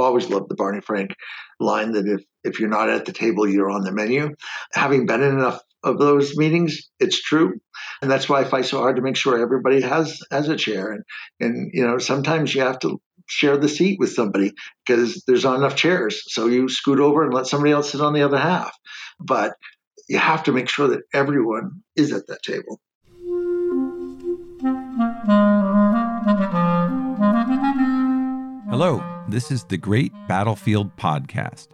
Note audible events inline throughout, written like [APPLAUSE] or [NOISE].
always loved the Barney Frank line that if, if you're not at the table, you're on the menu. Having been in enough of those meetings, it's true. And that's why I fight so hard to make sure everybody has has a chair. And and you know, sometimes you have to share the seat with somebody because there's not enough chairs. So you scoot over and let somebody else sit on the other half. But you have to make sure that everyone is at that table. Hello, this is the Great Battlefield Podcast.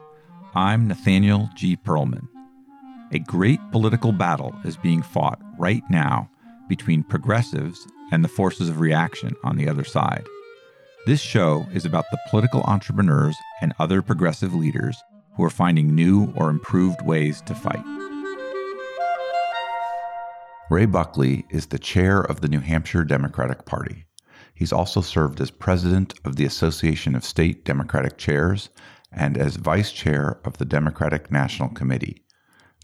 I'm Nathaniel G. Pearlman. A great political battle is being fought right now between progressives and the forces of reaction on the other side. This show is about the political entrepreneurs and other progressive leaders who are finding new or improved ways to fight. Ray Buckley is the chair of the New Hampshire Democratic Party. He's also served as president of the Association of State Democratic Chairs and as vice chair of the Democratic National Committee,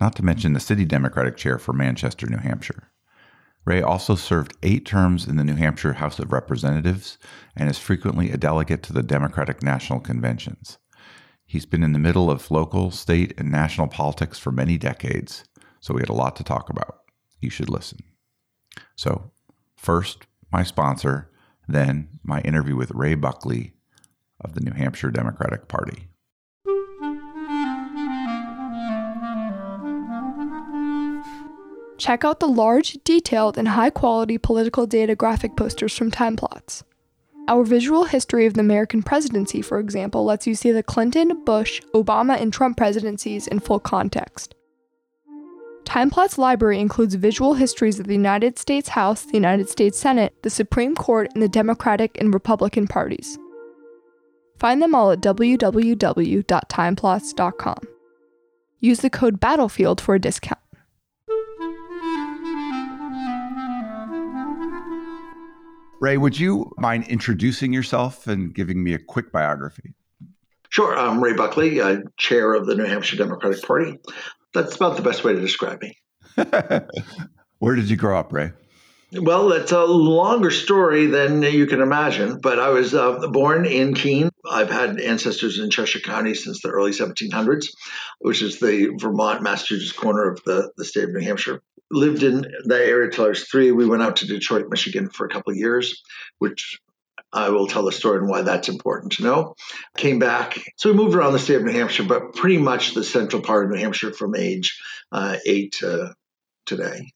not to mention the city Democratic chair for Manchester, New Hampshire. Ray also served eight terms in the New Hampshire House of Representatives and is frequently a delegate to the Democratic National Conventions. He's been in the middle of local, state, and national politics for many decades, so we had a lot to talk about you should listen. So, first, my sponsor, then, my interview with Ray Buckley of the New Hampshire Democratic Party. Check out the large, detailed, and high quality political data graphic posters from TimePlots. Our visual history of the American presidency, for example, lets you see the Clinton, Bush, Obama, and Trump presidencies in full context. TimePlot's library includes visual histories of the United States House, the United States Senate, the Supreme Court, and the Democratic and Republican parties. Find them all at www.timeplots.com. Use the code BATTLEFIELD for a discount. Ray, would you mind introducing yourself and giving me a quick biography? Sure. I'm Ray Buckley, uh, chair of the New Hampshire Democratic Party. That's about the best way to describe me. [LAUGHS] Where did you grow up, Ray? Well, it's a longer story than you can imagine, but I was uh, born in Keene. I've had ancestors in Cheshire County since the early 1700s, which is the Vermont, Massachusetts corner of the, the state of New Hampshire. Lived in that area till I was three. We went out to Detroit, Michigan for a couple of years, which I will tell the story and why that's important to know. Came back. So we moved around the state of New Hampshire, but pretty much the central part of New Hampshire from age uh, eight to today.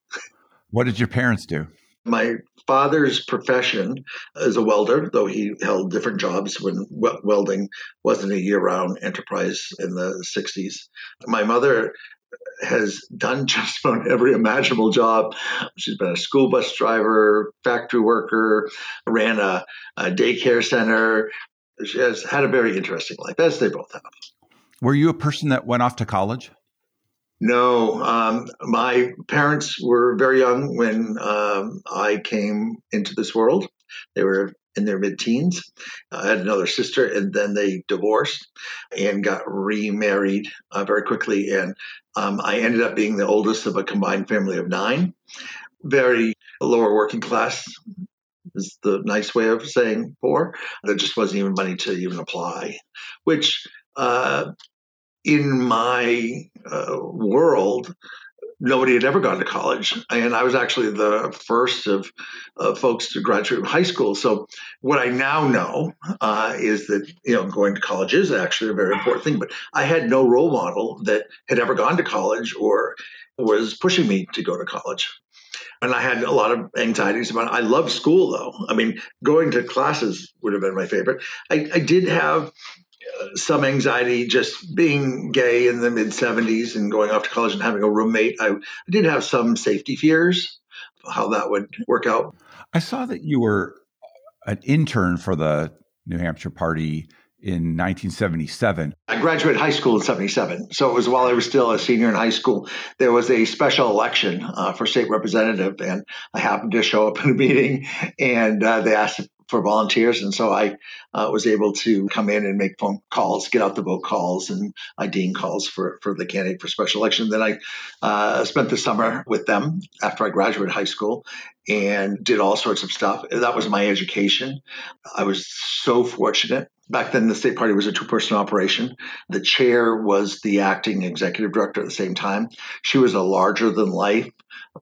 What did your parents do? My father's profession is a welder, though he held different jobs when welding wasn't a year round enterprise in the 60s. My mother has done [LAUGHS] just about every imaginable job. She's been a school bus driver, factory worker, ran a, a daycare center. She has had a very interesting life, as they both have. Were you a person that went off to college? No, um, my parents were very young when um, I came into this world. They were in their mid teens. I had another sister, and then they divorced and got remarried uh, very quickly. And um, I ended up being the oldest of a combined family of nine. Very lower working class is the nice way of saying poor. There just wasn't even money to even apply, which uh, in my uh, world nobody had ever gone to college. And I was actually the first of uh, folks to graduate from high school. So what I now know uh, is that, you know, going to college is actually a very important thing. But I had no role model that had ever gone to college or was pushing me to go to college. And I had a lot of anxieties about it. I loved school, though. I mean, going to classes would have been my favorite. I, I did have some anxiety just being gay in the mid 70s and going off to college and having a roommate. I, I did have some safety fears how that would work out. I saw that you were an intern for the New Hampshire Party in 1977. I graduated high school in 77. So it was while I was still a senior in high school. There was a special election uh, for state representative, and I happened to show up in a meeting, and uh, they asked for volunteers. And so I uh, was able to come in and make phone calls, get out the vote calls and IDing calls for, for the candidate for special election. Then I uh, spent the summer with them after I graduated high school and did all sorts of stuff. That was my education. I was so fortunate back then the state party was a two-person operation. The chair was the acting executive director at the same time. She was a larger than life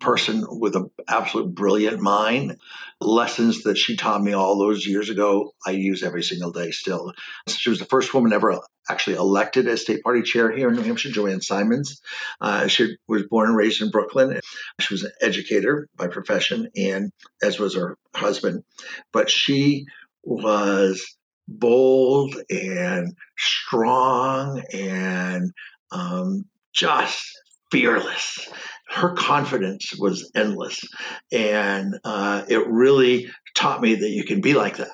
person with an absolute brilliant mind. Lessons that she taught me all those years ago, I use every single day still. She was the first woman ever actually elected as state party chair here in New Hampshire, Joanne Symons. Uh, she was born and raised in Brooklyn. She was an educator by profession, and as was her husband. But she was bold and strong and um, just fearless. Her confidence was endless. And uh, it really taught me that you can be like that.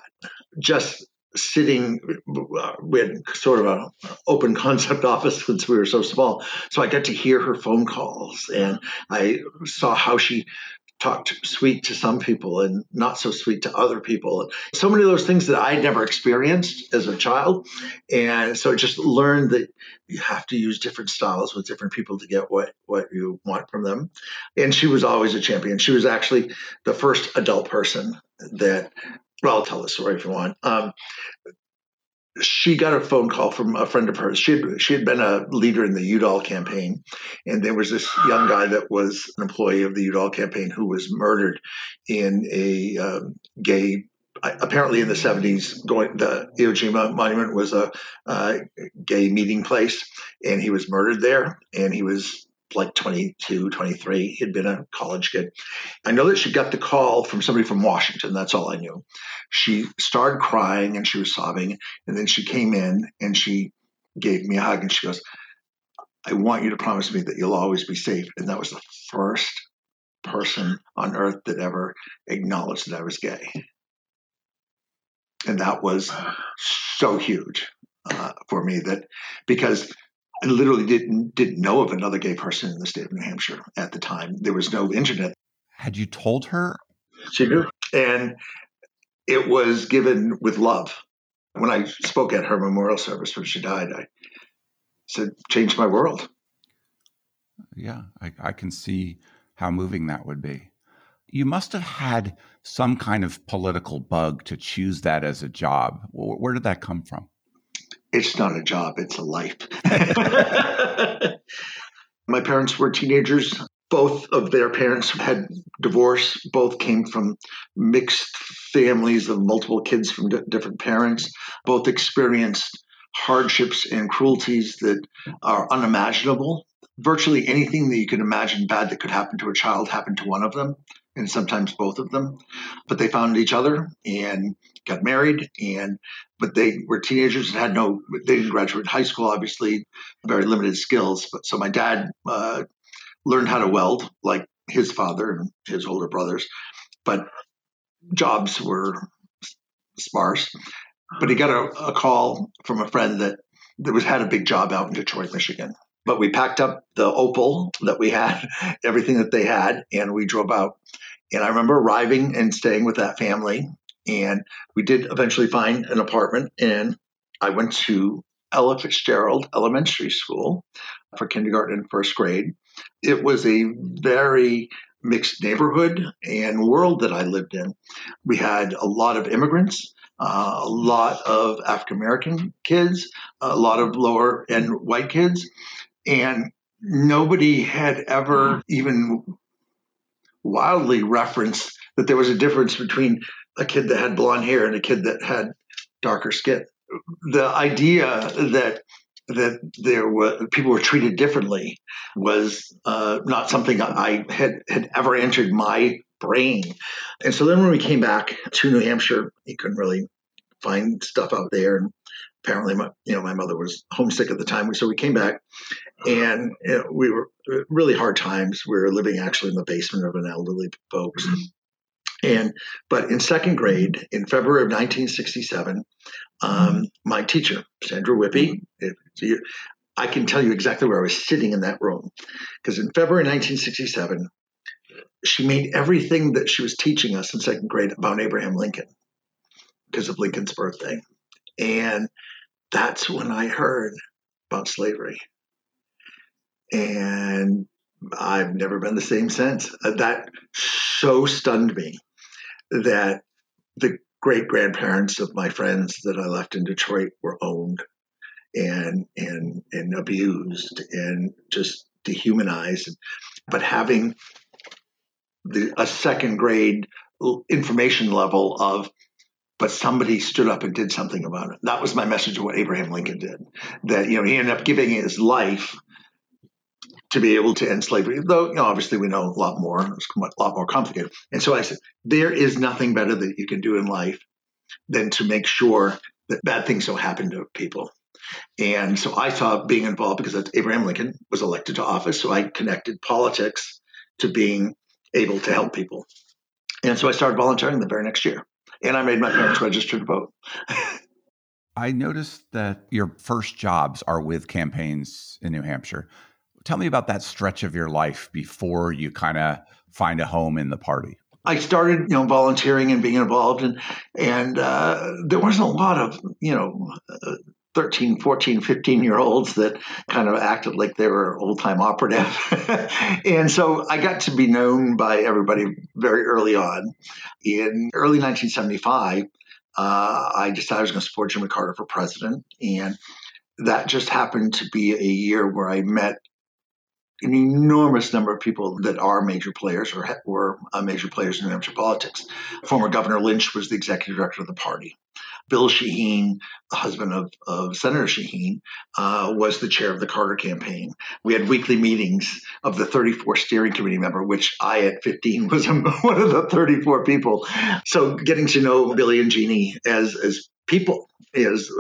Just sitting uh, we had sort of an open concept [LAUGHS] office since we were so small so i got to hear her phone calls and i saw how she talked sweet to some people and not so sweet to other people. So many of those things that I'd never experienced as a child. And so I just learned that you have to use different styles with different people to get what, what you want from them. And she was always a champion. She was actually the first adult person that, well, I'll tell the story if you want. Um, she got a phone call from a friend of hers. She had, she had been a leader in the Udall campaign, and there was this young guy that was an employee of the Udall campaign who was murdered in a um, gay. Apparently, in the 70s, going the Iwo Jima Monument was a uh, gay meeting place, and he was murdered there. And he was like 22, 23. He'd been a college kid. I know that she got the call from somebody from Washington. That's all I knew. She started crying and she was sobbing. And then she came in and she gave me a hug and she goes, I want you to promise me that you'll always be safe. And that was the first person on earth that ever acknowledged that I was gay. And that was so huge uh, for me that because I literally didn't didn't know of another gay person in the state of New Hampshire at the time. There was no internet. Had you told her? She knew, and it was given with love. When I spoke at her memorial service when she died, I said, "Changed my world." Yeah, I, I can see how moving that would be. You must have had some kind of political bug to choose that as a job. Where did that come from? It's not a job, it's a life. [LAUGHS] My parents were teenagers. Both of their parents had divorced. Both came from mixed families of multiple kids from d- different parents. Both experienced hardships and cruelties that are unimaginable. Virtually anything that you can imagine bad that could happen to a child happened to one of them, and sometimes both of them. But they found each other and got married and but they were teenagers and had no they didn't graduate high school obviously very limited skills but so my dad uh, learned how to weld like his father and his older brothers but jobs were sparse. But he got a, a call from a friend that that was had a big job out in detroit michigan. But we packed up the Opel that we had [LAUGHS] everything that they had and we drove out. And i remember arriving and staying with that family and we did eventually find an apartment, and I went to Ella Fitzgerald Elementary School for kindergarten and first grade. It was a very mixed neighborhood and world that I lived in. We had a lot of immigrants, uh, a lot of African American kids, a lot of lower end white kids, and nobody had ever even wildly referenced that there was a difference between a kid that had blonde hair and a kid that had darker skin. The idea that that there were people were treated differently was uh, not something I had had ever entered my brain. And so then when we came back to New Hampshire, he couldn't really find stuff out there. And apparently, my you know my mother was homesick at the time, so we came back, and you know, we were really hard times. We were living actually in the basement of an elderly folks. Mm-hmm. And but in second grade, in February of 1967, um, my teacher, Sandra Whippy, I can tell you exactly where I was sitting in that room, because in February 1967, she made everything that she was teaching us in second grade about Abraham Lincoln because of Lincoln's birthday, and that's when I heard about slavery, and I've never been the same since. Uh, that so stunned me that the great grandparents of my friends that I left in Detroit were owned and and and abused and just dehumanized. But having the, a second grade information level of but somebody stood up and did something about it. That was my message of what Abraham Lincoln did. That you know he ended up giving his life to be able to end slavery. Though you know, obviously we know a lot more. It's a lot more complicated. And so I said, there is nothing better that you can do in life than to make sure that bad things don't happen to people. And so I saw being involved because Abraham Lincoln was elected to office. So I connected politics to being able to help people. And so I started volunteering the very next year and I made my parents register to vote. [LAUGHS] I noticed that your first jobs are with campaigns in New Hampshire. Tell me about that stretch of your life before you kind of find a home in the party. I started, you know, volunteering and being involved, and and uh, there wasn't a lot of, you know, uh, 13, 14, 15 year olds that kind of acted like they were old time operative. [LAUGHS] and so I got to be known by everybody very early on. In early 1975, uh, I decided I was going to support Jimmy Carter for president. And that just happened to be a year where I met an enormous number of people that are major players or were uh, major players in New Hampshire politics. Former Governor Lynch was the executive director of the party. Bill Shaheen, the husband of, of Senator Shaheen, uh, was the chair of the Carter campaign. We had weekly meetings of the 34 steering committee member, which I at 15 [LAUGHS] was one of the 34 people. So getting to know Billy and Jeannie as, as people is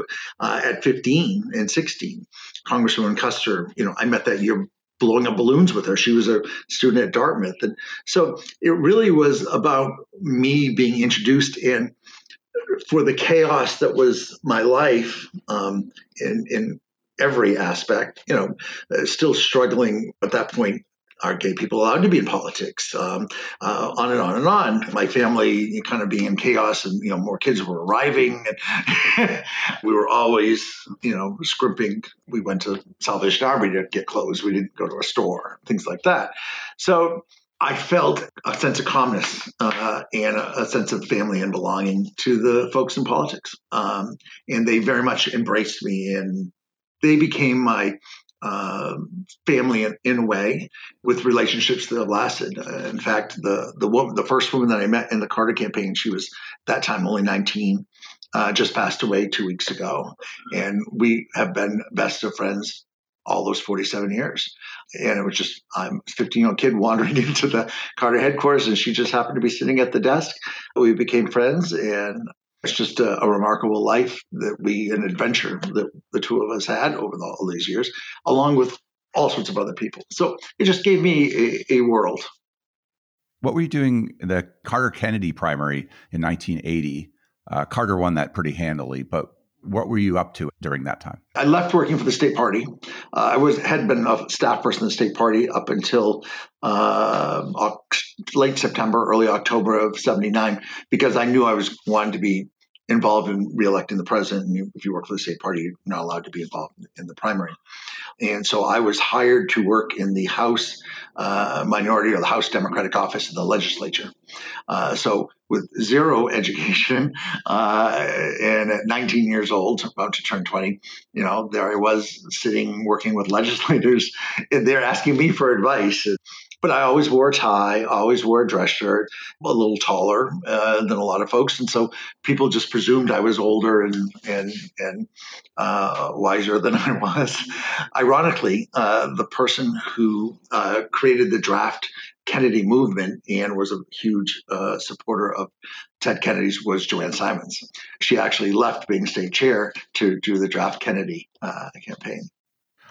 uh, at 15 and 16. Congresswoman Kuster, you know, I met that year blowing up balloons with her. She was a student at Dartmouth. And so it really was about me being introduced in for the chaos that was my life um, in, in every aspect, you know, uh, still struggling at that point. Are gay people allowed to be in politics? Um, uh, on and on and on. My family kind of being in chaos, and you know, more kids were arriving, and [LAUGHS] we were always, you know, scrimping. We went to Salvation Army to get clothes. We didn't go to a store, things like that. So I felt a sense of calmness uh, and a, a, sense of family and belonging to the folks in politics. Um, and they very much embraced me and they became my uh, family in, in, a way with relationships that have lasted. Uh, in fact, the, the woman, the first woman that I met in the Carter campaign, she was that time only 19, uh, just passed away two weeks ago. And we have been best of friends all those 47 years. And it was just, I'm a 15 year old kid wandering [LAUGHS] into the Carter headquarters, and she just happened to be sitting at the desk. We became friends, and it's just a, a remarkable life that we, an adventure that the two of us had over the, all these years, along with all sorts of other people. So it just gave me a, a world. What were you doing the Carter Kennedy primary in 1980? Uh, Carter won that pretty handily, but what were you up to during that time? I left working for the state party. Uh, I was had been a staff person in the state party up until uh, late September, early October of '79, because I knew I was wanting to be involved in reelecting the president. And if you work for the state party, you're not allowed to be involved in the primary. And so I was hired to work in the House uh, minority or the House Democratic office in the legislature. Uh, so with zero [LAUGHS] education uh, and at 19 years old, about to turn 20, you know, there I was sitting working with legislators and they're asking me for advice. But I always wore a tie, always wore a dress shirt, a little taller uh, than a lot of folks, and so people just presumed I was older and and and uh, wiser than [LAUGHS] I was. Ironically, uh, the person who uh, created the draft Kennedy movement and was a huge uh, supporter of Ted Kennedy's was Joanne Symons. She actually left being state chair to do the draft Kennedy uh, campaign.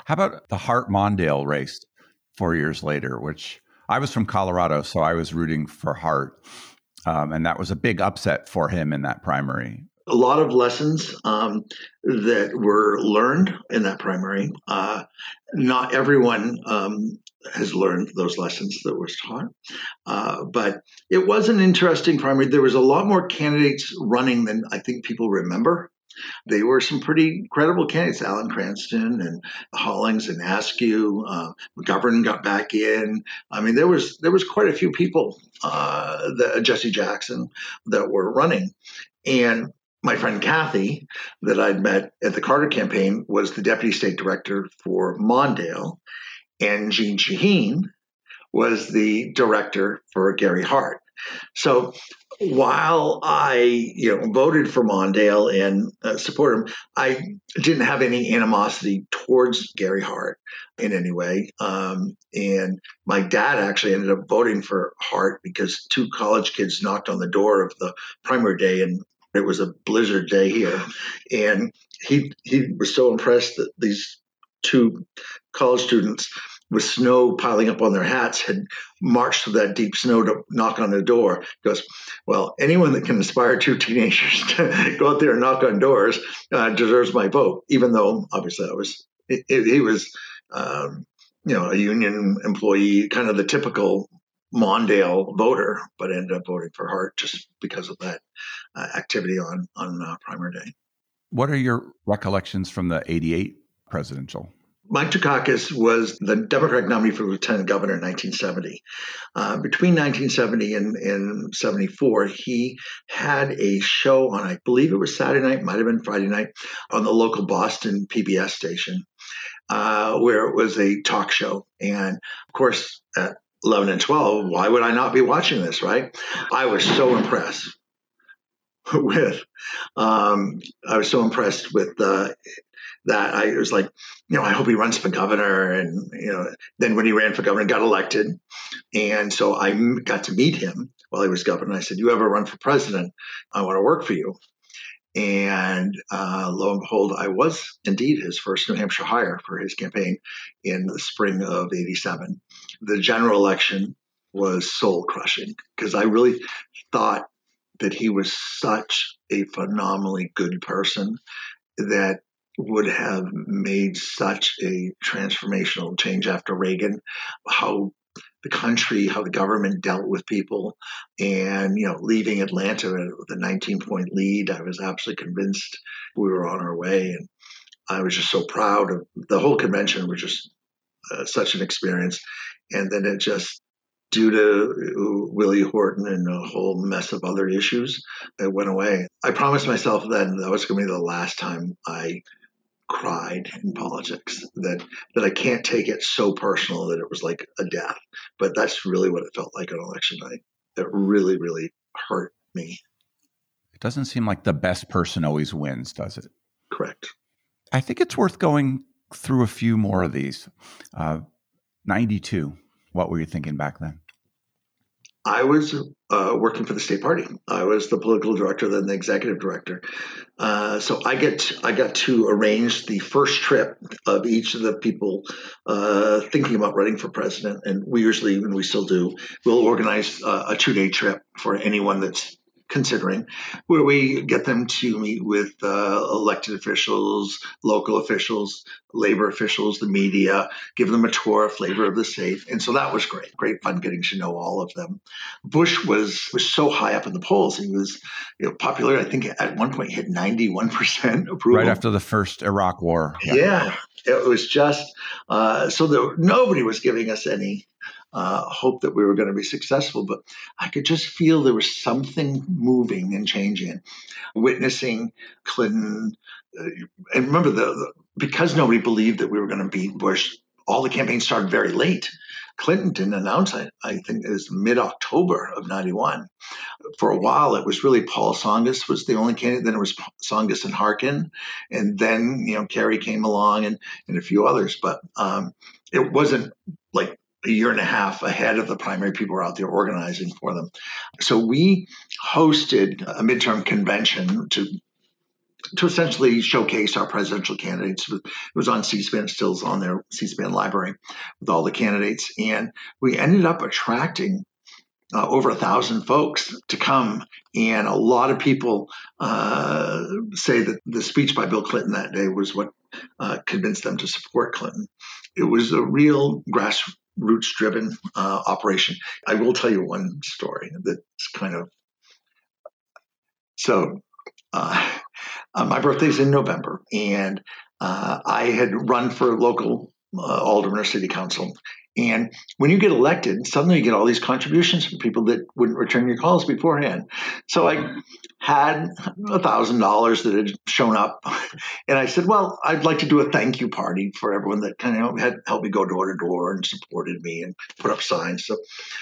How about the Hart Mondale race four years later, which I was from Colorado, so I was rooting for Hart. Um, and that was a big upset for him in that primary. A lot of lessons um, that were learned in that primary. Uh, not everyone um, has learned those lessons that was taught. Uh, but it was an interesting primary. There was a lot more candidates running than I think people remember. They were some pretty credible candidates, Alan Cranston and Hollings and Askew. Uh, McGovern got back in. I mean, there was there was quite a few people, uh, the, Jesse Jackson, that were running. And my friend Kathy, that I'd met at the Carter campaign, was the deputy state director for Mondale, and Jeanne Shaheen was the director for Gary Hart. So while I, you know, voted for Mondale and uh, supported him, I didn't have any animosity towards Gary Hart in any way. Um, and my dad actually ended up voting for Hart because two college kids knocked on the door of the primary day, and it was a blizzard day here, and he he was so impressed that these two college students with snow piling up on their hats had marched through that deep snow to knock on the door. He goes, well, anyone that can inspire two teenagers [LAUGHS] to go out there and knock on doors uh, deserves my vote. Even though obviously I was, he was, um, you know, a union employee, kind of the typical Mondale voter, but ended up voting for Hart just because of that uh, activity on on uh, primary day. What are your recollections from the '88 presidential? Mike Dukakis was the Democratic nominee for lieutenant governor in 1970. Uh, between 1970 and, and 74, he had a show on, I believe it was Saturday night, might have been Friday night, on the local Boston PBS station, uh, where it was a talk show. And of course, at 11 and 12, why would I not be watching this, right? I was so impressed [LAUGHS] with um, I was so impressed with uh, that I was like, you know, I hope he runs for governor. And, you know, then when he ran for governor, got elected. And so I got to meet him while he was governor. I said, You ever run for president? I want to work for you. And uh, lo and behold, I was indeed his first New Hampshire hire for his campaign in the spring of 87. The general election was soul crushing because I really thought that he was such a phenomenally good person that would have made such a transformational change after Reagan, how the country, how the government dealt with people, and you know, leaving Atlanta with a 19 point lead, I was absolutely convinced we were on our way, and I was just so proud of the whole convention. Was just uh, such an experience, and then it just due to Willie Horton and a whole mess of other issues, it went away. I promised myself then that was going to be the last time I cried in politics that that I can't take it so personal that it was like a death. But that's really what it felt like on election night. It really, really hurt me. It doesn't seem like the best person always wins, does it? Correct. I think it's worth going through a few more of these. Uh, 92. What were you thinking back then? I was uh, working for the state party. I was the political director, then the executive director. Uh, so I get I got to arrange the first trip of each of the people uh, thinking about running for president, and we usually, and we still do, we'll organize uh, a two day trip for anyone that's considering, where we get them to meet with uh, elected officials, local officials, labor officials, the media, give them a tour, a flavor of the state. And so that was great, great fun getting to know all of them. Bush was was so high up in the polls. He was you know, popular, I think at one point hit 91% [LAUGHS] approval. Right after the first Iraq war. Yeah. yeah it was just uh, so that nobody was giving us any uh, hope that we were going to be successful, but I could just feel there was something moving and changing. Witnessing Clinton, uh, and remember the, the because nobody believed that we were going to beat Bush. All the campaigns started very late. Clinton didn't announce it. I think it was mid October of '91. For a while, it was really Paul Tsongas was the only candidate. Then it was Tsongas and Harkin, and then you know Kerry came along and and a few others. But um, it wasn't like a year and a half ahead of the primary people were out there organizing for them. So we hosted a midterm convention to to essentially showcase our presidential candidates. It was on C-SPAN, still on their C-SPAN library with all the candidates, and we ended up attracting uh, over a thousand folks to come, and a lot of people uh, say that the speech by Bill Clinton that day was what uh, convinced them to support Clinton. It was a real grassroots roots driven uh, operation. I will tell you one story that's kind of so. Uh, uh, my birthday's in November, and uh, I had run for local uh, alderman or city council, And when you get elected, suddenly you get all these contributions from people that wouldn't return your calls beforehand. So I had a thousand dollars that had shown up, and I said, "Well, I'd like to do a thank you party for everyone that kind of had helped me go door to door and supported me and put up signs." So,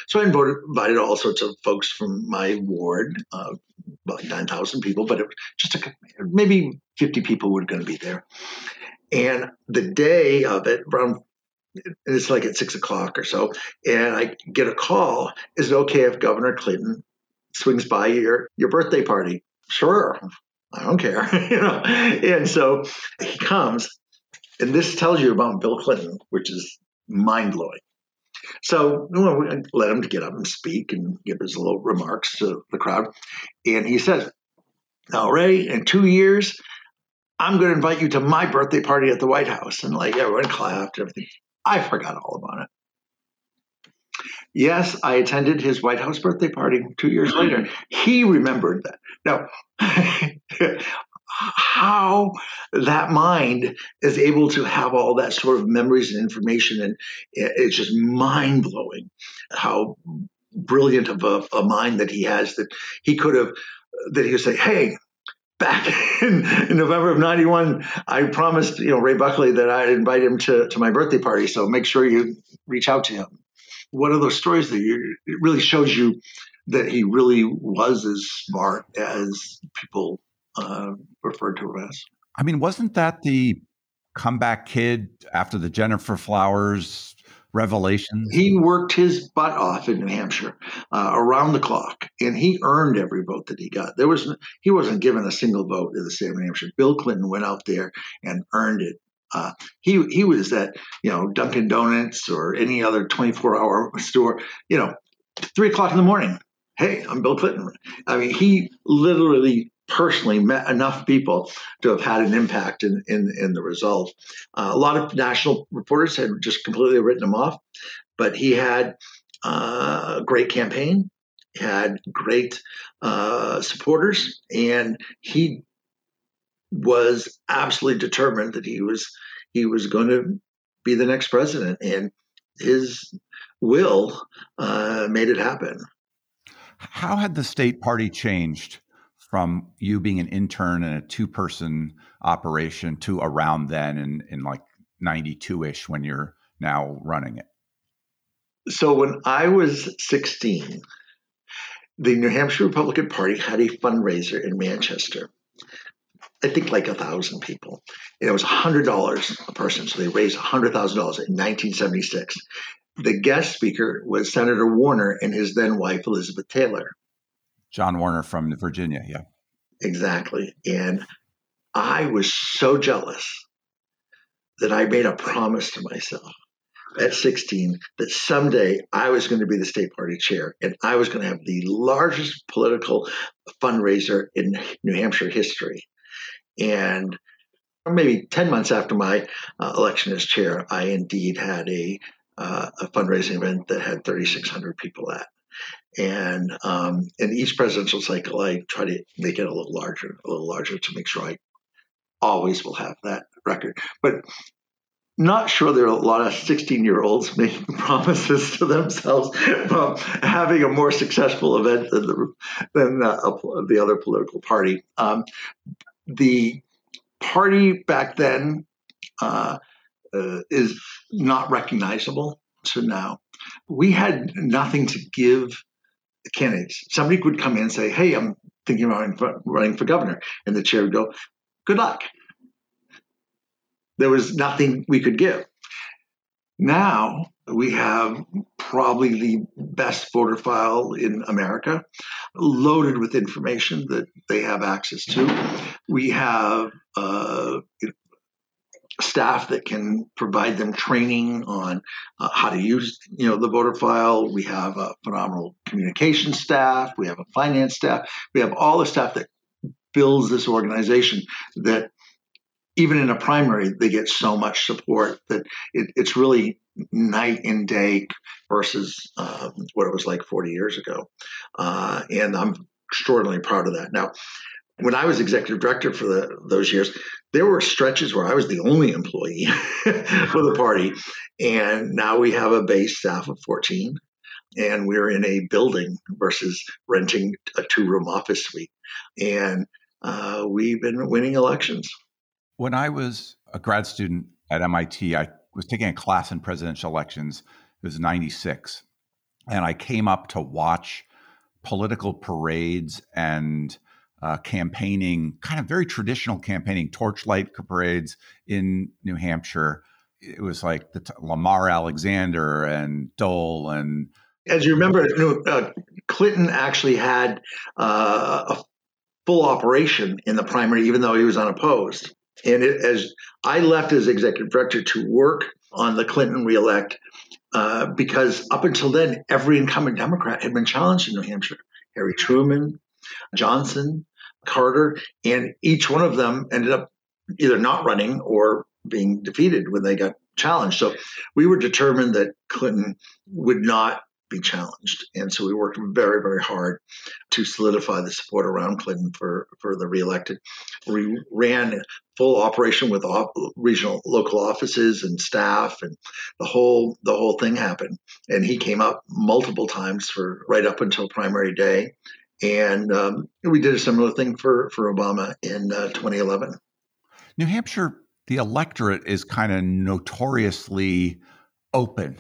so I invited all sorts of folks from my ward, uh, about nine thousand people, but it was just a, maybe fifty people were going to be there. And the day of it, around it's like at six o'clock or so, and I get a call. Is it okay if Governor Clinton swings by your your birthday party? Sure, I don't care, [LAUGHS] you know. And so he comes, and this tells you about Bill Clinton, which is mind blowing. So we let him get up and speak and give his little remarks to the crowd, and he says, "Now, Ray, in two years." I'm going to invite you to my birthday party at the White House. And like everyone clapped, everything. I forgot all about it. Yes, I attended his White House birthday party two years [LAUGHS] later. He remembered that. Now, [LAUGHS] how that mind is able to have all that sort of memories and information, and it's just mind blowing how brilliant of a, a, mind that he has that he could have, that he could say, hey, back [LAUGHS] in, in, November of 91, I promised, you know, Ray Buckley that I'd invite him to, to my birthday party. So make sure you reach out to him. One of those stories that you, it really shows you that he really was as smart as people uh, referred to him as. I mean, wasn't that the comeback kid after the Gennifer Flowers revelations? He worked his butt off in New Hampshire uh, around the clock, and he earned every vote that he got. There was he wasn't given a single vote in the state of New Hampshire. Bill Clinton went out there and earned it. Uh, he he was at you know Dunkin' Donuts or any other 24 hour store. You know, three o'clock in the morning. Hey, I'm Bill Clinton. I mean, he literally personally met enough people to have had an impact in, in, in the result. Uh, a lot of national reporters had just completely written him off, but he had uh, a great campaign, had great uh, supporters, and he was absolutely determined that he was he was going to be the next president, and his will uh, made it happen. How had the state party changed from you being an intern in a two person operation to around then in, in like 92 ish when you're now running it? So when I was 16, the New Hampshire Republican Party had a fundraiser in Manchester. I think like a thousand people. And it was $100 a person. So they raised $100,000 in 1976. The guest speaker was Senator Warner and his then wife, Elizabeth Taylor. John Warner from Virginia, yeah. Exactly. And I was so jealous that I made a promise to myself at 16 that someday I was going to be the state party chair and I was going to have the largest political fundraiser in New Hampshire history. And maybe 10 months after my uh, election as chair, I indeed had a, uh, a fundraising event that had 3,600 people at. And um, in each presidential cycle, I try to make it a little larger, a little larger to make sure I always will have that record. But not sure there are a lot of 16 year olds making [LAUGHS] promises to themselves about having a more successful event than the, than the, the other political party. Um, the party back then uh, uh, is not recognizable to now. We had nothing to give the candidates. Somebody would come in and say, "Hey, I'm thinking about running for governor," and the chair would go, "Good luck." There was nothing we could give. Now we have probably the best voter file in America, loaded with information that they have access to. We have uh, staff that can provide them training on uh, how to use you know the voter file. We have a phenomenal communication staff. We have a finance staff. We have all the staff that builds this organization that even in a primary they get so much support that it, it's really night and day versus um, what it was like 40 years ago. Uh, and i'm extraordinarily proud of that. Now when I was executive director for the, those years, there were stretches where I was the only employee [LAUGHS] for the party. And now we have a base staff of 14 and we're in a building versus renting a two room office suite. And uh, we've been winning elections. When I was a grad student at MIT, I was taking a class in presidential elections. It was 96. And I came up to watch political parades and uh, campaigning, kind of very traditional campaigning, torchlight parades in New Hampshire. It was like the Lamar Alexander and Dole and. As you remember, uh, Clinton actually had uh, a full operation in the primary, even though he was unopposed. And it, as I left as executive director to work on the Clinton reelect, uh, because up until then, every incumbent Democrat had been challenged in New Hampshire. Harry Truman, Johnson, Carter, and each one of them ended up either not running or being defeated when they got challenged. So we were determined that Clinton would not be challenged. And so we worked very, very hard to solidify the support around Clinton for, for the reelected. We ran full operation with op- regional local offices and staff and the whole the whole thing happened. And he came up multiple times for right up until primary day. And um, we did a similar thing for, for Obama in uh, 2011. New Hampshire, the electorate is kind of notoriously open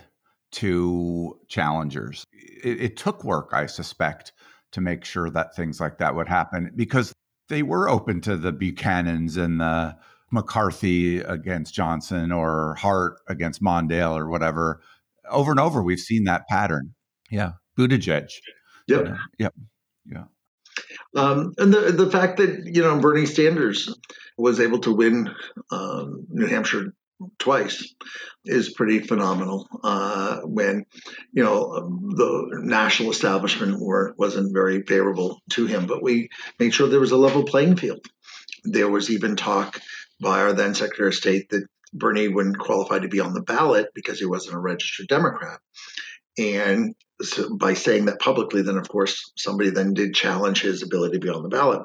to challengers. It, it, took work, I suspect, to make sure that things like that would happen because they were open to the Buchanans and the McCarthy against Johnson or Hart against Mondale or whatever. Over and over, we've seen that pattern. Yeah. Buttigieg. Yep. Uh, yep. Yeah. Um, and the the fact that you know Bernie Sanders was able to win um, New Hampshire twice is pretty phenomenal. Uh, when you know the national establishment were, wasn't very favorable to him, but we made sure there was a level playing field. There was even talk by our then Secretary of State that Bernie wouldn't qualify to be on the ballot because he wasn't a registered Democrat. And by saying that publicly, then of course somebody then did challenge his ability to be on the ballot.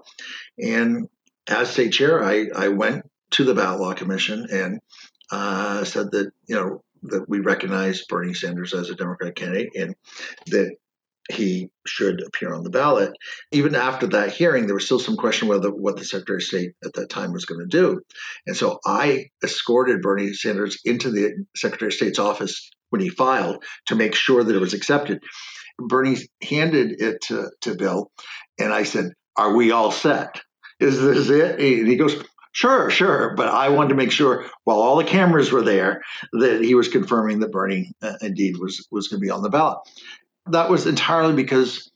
And as state chair, I, I went to the ballot law commission and uh, said that you know that we recognize Bernie Sanders as a Democratic candidate and that he should appear on the ballot. Even after that hearing, there was still some question whether what the Secretary of State at that time was going to do. And so I escorted Bernie Sanders into the Secretary of State's office when he filed to make sure that it was accepted. Bernie handed it to, to Bill, and I said, Are we all set? Is this it? And he goes, Sure, sure. But I wanted to make sure while all the cameras were there that he was confirming that Bernie uh, indeed was, was going to be on the ballot. That was entirely because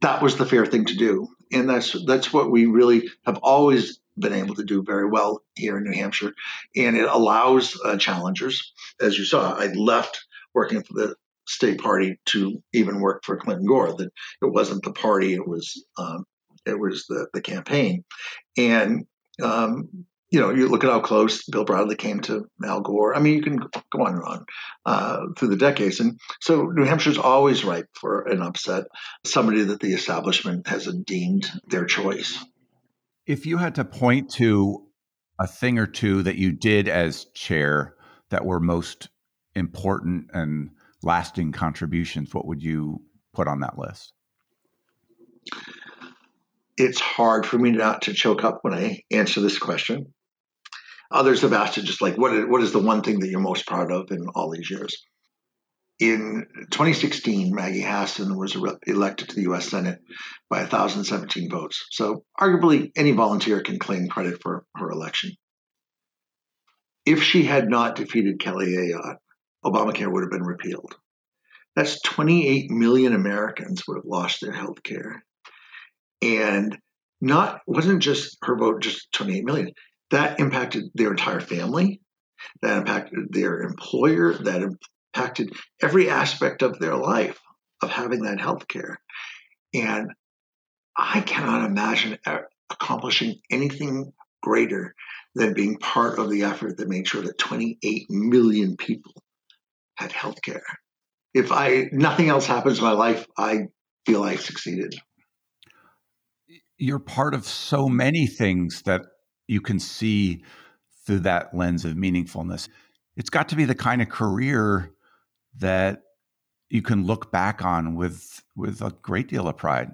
that was the fair thing to do. And that's that's what we really have always been able to do very well here in New Hampshire. And it allows uh, challengers, as you saw, I left working for the state party to even work for Clinton Gore. That it wasn't the party; it was um, it was the the campaign. And um, you know, you look at how close Bill Bradley came to Al Gore. I mean, you can go on and on uh, through the decades. And so New Hampshire's always ripe for an upset, somebody that the establishment hasn't deemed their choice. If you had to point to a thing or two that you did as chair that were most important and lasting contributions, what would you put on that list? it's hard for me not to choke up when I answer this question. Others have asked it just like, what is, what is the one thing that you're most proud of in all these years? In 2016, Maggie Hassan was elected to the U.S. Senate by 1,017 votes. So, arguably, any volunteer can claim credit for her election. If she had not defeated Kelly Ayotte, Obamacare would have been repealed. That's 28 million Americans would have lost their health care and not wasn't just her vote just 28 million that impacted their entire family that impacted their employer that impacted every aspect of their life of having that health care. And i cannot imagine accomplishing anything greater than being part of the effort that made sure that 28 million people had health care. If i nothing else happens in my life i feel i succeeded. You're part of so many things that you can see through that lens of meaningfulness. It's got to be the kind of career that you can look back on with with a great deal of pride.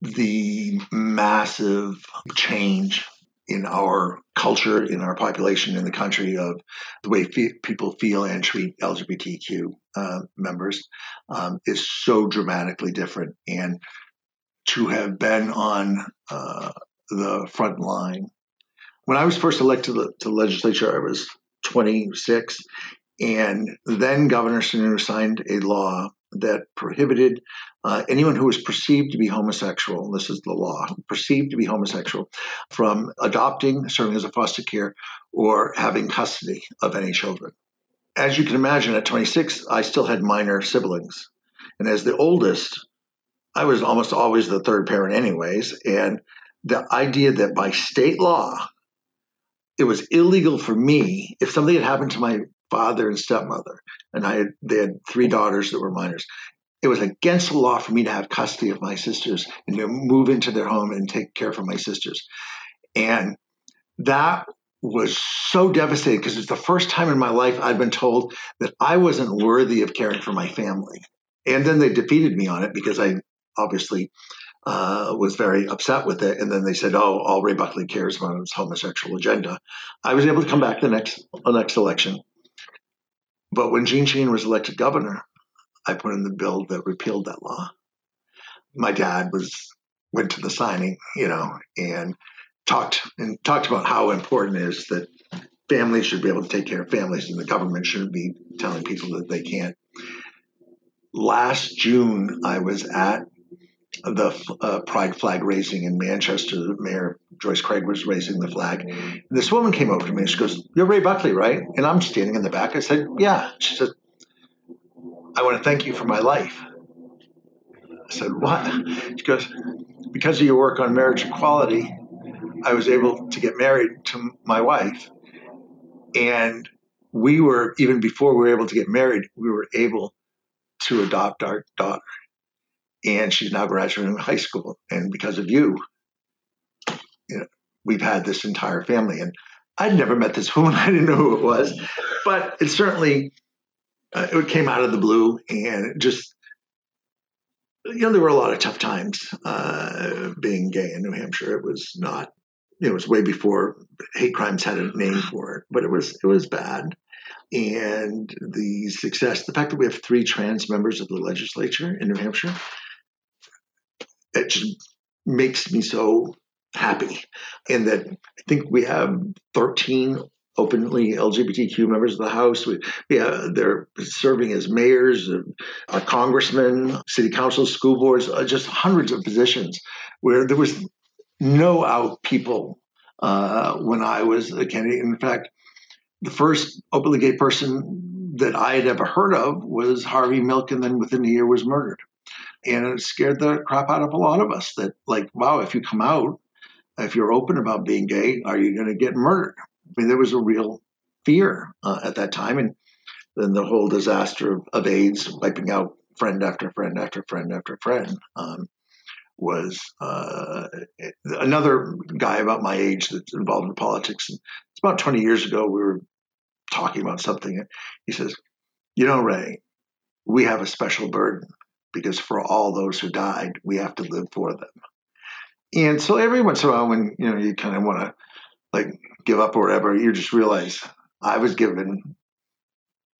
The massive change in our culture, in our population, in the country of the way fe- people feel and treat LGBTQ uh, members um, is so dramatically different. And to have been on uh, the front line. When I was first elected to the, to legislature, I was 26, and then Governor Sununu signed a law that prohibited uh, anyone who was perceived to be homosexual, this is the law, perceived to be homosexual, from adopting, serving as a foster care, or having custody of any children. As you can imagine, at 26, I still had minor siblings. And as the oldest, I was almost always the third parent, anyways. And the idea that by state law, it was illegal for me if something had happened to my father and stepmother, and I had they had three daughters that were minors. It was against the law for me to have custody of my sisters and to move into their home and take care of my sisters. And that was so devastating because it's the first time in my life I'd been told that I wasn't worthy of caring for my family. And then they defeated me on it because I obviously uh, was very upset with it. And then they said, "Oh, all Ray Buckley cares about is homosexual agenda." I was able to come back the next the next election, but when Jeanne Shaheen was elected governor, I put in the bill that repealed that law. My dad was went to the signing, you know, and talked and talked about how important it is that families should be able to take care of families, and the government shouldn't be telling people that they can't. Last June, I was at the uh, pride flag raising in Manchester. The mayor Joyce Craig was raising the flag. And this woman came over to me and she goes, You're Ray Buckley, right? And I'm standing in the back. I said, Yeah. She said, I want to thank you for my life. I said, What? She goes, Because of your work on marriage equality, I was able to get married to my wife. And we were, even before we were able to get married, we were able to adopt our daughter and she's now graduating high school. And because of you, you know, we've had this entire family. And I'd never met this [LAUGHS] woman; I didn't know who it was, but it certainly uh, it came out of the blue, and just you know there were a lot of tough times uh, being gay in New Hampshire. It was not. It was way before hate crimes had a name for it, but it was it was bad and the success, the fact that we have three trans members of the legislature in New Hampshire, it just makes me so happy. And that I think we have 13 openly LGBTQ members of the House. We, yeah, they're serving as mayors, uh, congressmen, city councils, school boards, uh, just hundreds of positions where there was no out people uh, when I was a candidate. In fact, the first openly gay person that I had ever heard of was Harvey Milk, and then within a year was murdered. And it scared the crap out of a lot of us that, like, wow, if you come out, if you're open about being gay, are you going to get murdered? I mean, there was a real fear uh, at that time. And then the whole disaster of, of, AIDS, wiping out friend after friend after friend after friend, um, was uh, another guy about my age that's involved in politics. And it's about 20 years ago, we were talking about something. And he says, You know, Ray, we have a special burden because for all those who died, we have to live for them. And so every once in a while, when you know you kind of want to like give up or whatever, you just realize I was given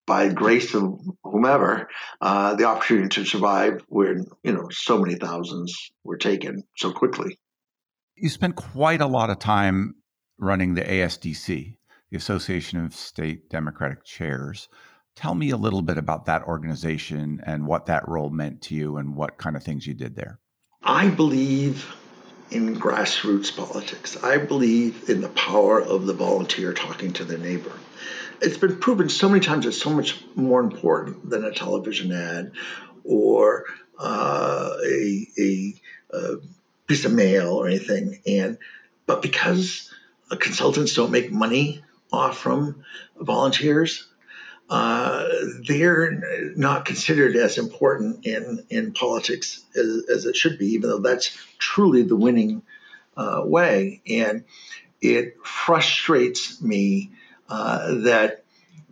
by grace of whomever uh, the opportunity to survive when you know so many thousands were taken so quickly. You spent quite a lot of time running the ASDC, the Association of State Democratic Chairs. Tell me a little bit about that organization and what that role meant to you and what kind of things you did there. I believe in grassroots politics. I believe in the power of the volunteer talking to their neighbor. It's been proven so many times it's so much more important than a television ad or uh, a, a, a piece of mail or anything. And but because consultants don't make money off from volunteers, uh, they're not considered as important in, in politics as, as, it should be, even though that's truly the winning uh, way. And it frustrates me uh, that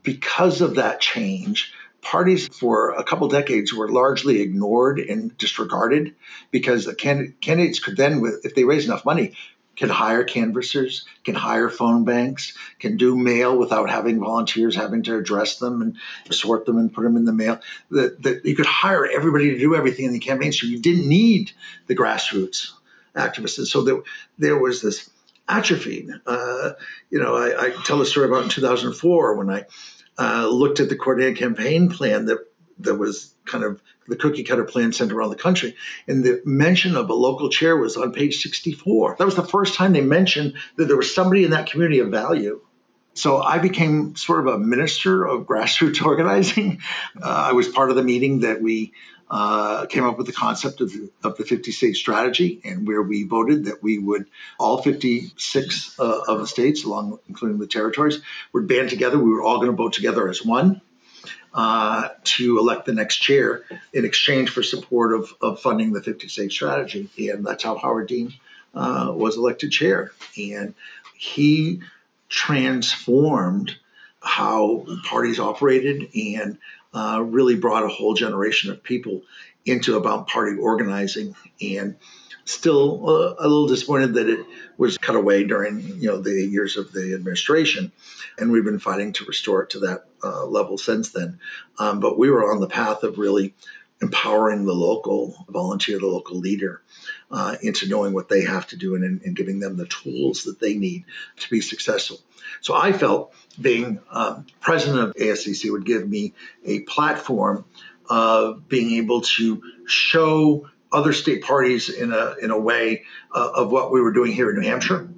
because of that change, parties for a couple decades were largely ignored and disregarded because the can- candidates could then, if they raise enough money, can hire canvassers, can hire phone banks, can do mail without having volunteers having to address them and sort them and put them in the mail. That, that you could hire everybody to do everything in the campaign, so you didn't need the grassroots activists. And so there, there was this atrophy. Uh, you know, I, I, tell a story about in 2004 when I uh, looked at the coordinated campaign plan that that was kind of the cookie cutter plan sent around the country. And the mention of a local chair was on page 64. That was the first time they mentioned that there was somebody in that community of value. So I became sort of a minister of grassroots [LAUGHS] organizing. Uh, I was part of the meeting that we uh, came up with the concept of, of the 50 state strategy and where we voted that we would all 56 uh, of the states along including the territories would band together we were all going to vote together as one uh, to elect the next chair in exchange for support of, of funding the 50 state strategy. And that's how Howard Dean uh, was elected chair. And he transformed how parties operated and uh, really brought a whole generation of people into about party organizing and still uh, a little disappointed that it was cut away during you know the years of the administration, and we've been fighting to restore it to that uh, level since then. Um, but we were on the path of really empowering the local volunteer, the local leader, uh, into knowing what they have to do and, and, giving them the tools that they need to be successful. So I felt being um, president of ASDC would give me a platform of being able to show other state parties in a in a way uh, of what we were doing here in New Hampshire,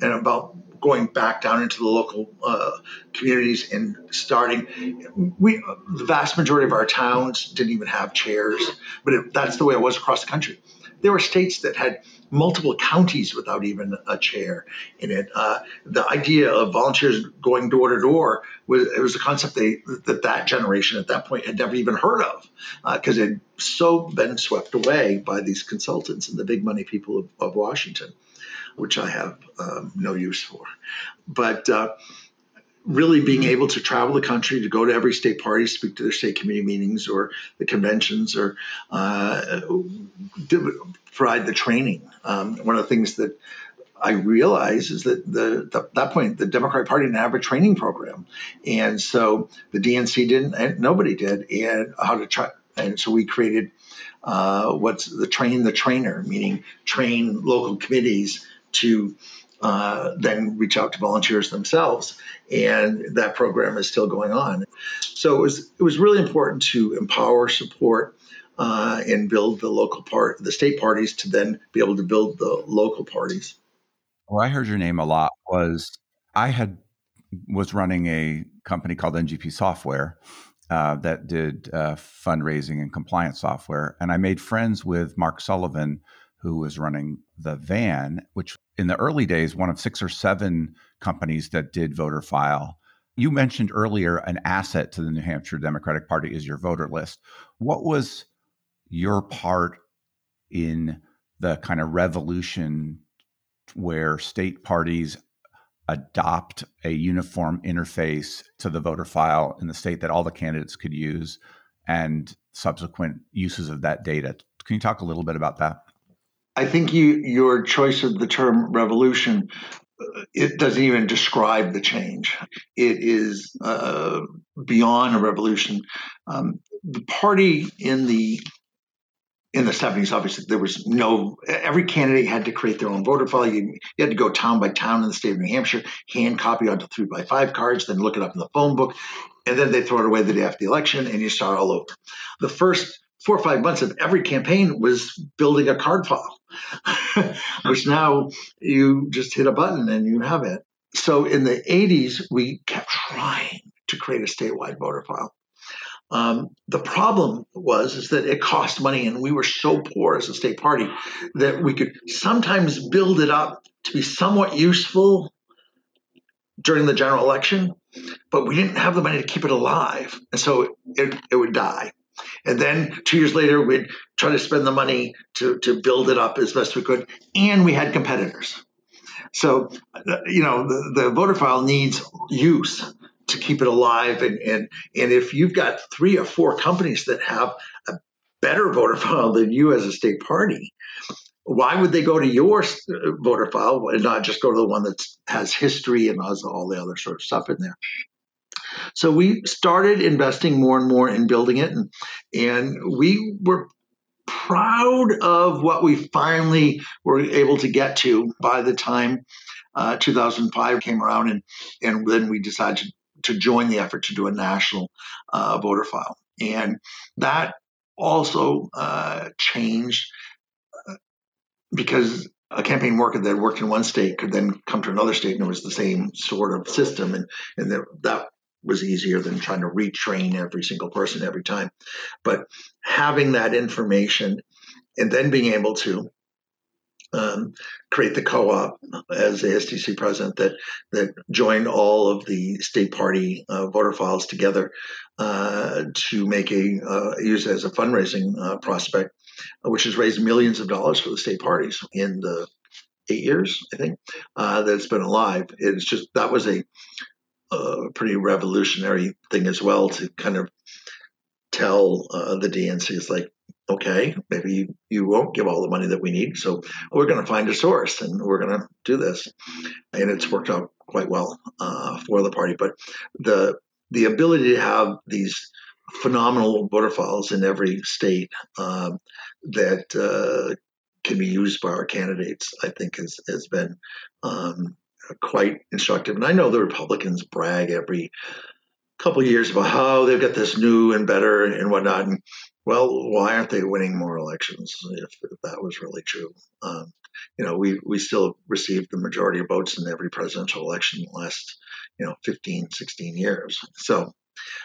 and about going back down into the local uh, communities and starting. We the vast majority of our towns didn't even have chairs, but it, that's the way it was across the country. There were states that had multiple counties without even a chair in it. Uh, the idea of volunteers going door to door was it was a concept they, that that generation at that point had never even heard of because uh, it had so been swept away by these consultants and the big money people of, of Washington, which I have um, no use for. But uh, really being able to travel the country to go to every state party, speak to their state committee meetings or the conventions, or uh, provide the training. Um, one of the things that I realize is that the, the, that point the Democratic Party didn't have a training program, and so the DNC didn't, and nobody did, and how to try. And so we created uh, what's the train the trainer, meaning train local committees to uh, then reach out to volunteers themselves, and that program is still going on. So it was it was really important to empower, support, uh, and build the local part, the state parties, to then be able to build the local parties. Where I heard your name a lot was I had was running a company called NGP Software. Uh, that did uh, fundraising and compliance software. And I made friends with Mark Sullivan, who was running the VAN, which in the early days, one of six or seven companies that did voter file. You mentioned earlier an asset to the New Hampshire Democratic Party is your voter list. What was your part in the kind of revolution where state parties adopt a uniform interface to the voter file in the state that all the candidates could use and subsequent uses of that data? Can you talk a little bit about that? I think you, your choice of the term revolution uh, it doesn't even describe the change. It is uh, beyond a revolution. Um, the party in the in the 70s, obviously, there was no, every candidate had to create their own voter file. You, you, had to go town by town in the state of New Hampshire, hand copy onto three by five cards, then look it up in the phone book, and then they throw it away the day after the election, and you start all over. The first four or five months of every campaign was building a card file, [LAUGHS] which now you just hit a button and you have it. So in the 80s, we kept trying to create a statewide voter file. Um, the problem was is that it cost money, and we were so poor as a state party that we could sometimes build it up to be somewhat useful during the general election, but we didn't have the money to keep it alive, and so it, it would die. And then two years later, we'd try to spend the money to, to build it up as best we could. And we had competitors. So, uh, you know, the, the voter file needs use to keep it alive. And, and, and if you've got three or four companies that have a better voter [LAUGHS] file than you as a state party, why would they go to your uh, voter file and not just go to the one that has history and has all the other sort of stuff in there? So we started investing more and more in building it, and, and we were proud of what we finally were able to get to by the time uh, 2005 came around, and and then we decided to, to join the effort to do a national uh, voter file, and that also uh, changed uh, because a campaign worker that worked in one state could then come to another state and it was the same sort of system and and there, that was easier than trying to retrain every single person every time. But having that information and then being able to um, create the co-op as ASDC president that that joined all of the state party uh, voter files together uh, to make a uh, use as a fundraising uh, prospect, which has raised millions of dollars for the state parties in the eight years I think uh, that it's been alive. It's just that was a a pretty revolutionary thing as well to kind of tell uh, the DNC is like, okay, maybe you, you won't give all the money that we need, so we're going to find a source and we're going to do this, and it's worked out quite well uh, for the party. But the the ability to have these phenomenal voter files in every state um, that uh, can be used by our candidates, I think, has has been um, quite instructive. And I know the Republicans brag every couple years about how they've got this new and better and whatnot. And well, why aren't they winning more elections if, if that was really true? Um, you know, we, we still received the majority of votes in every presidential election in the last, you know, 15, 16 years. So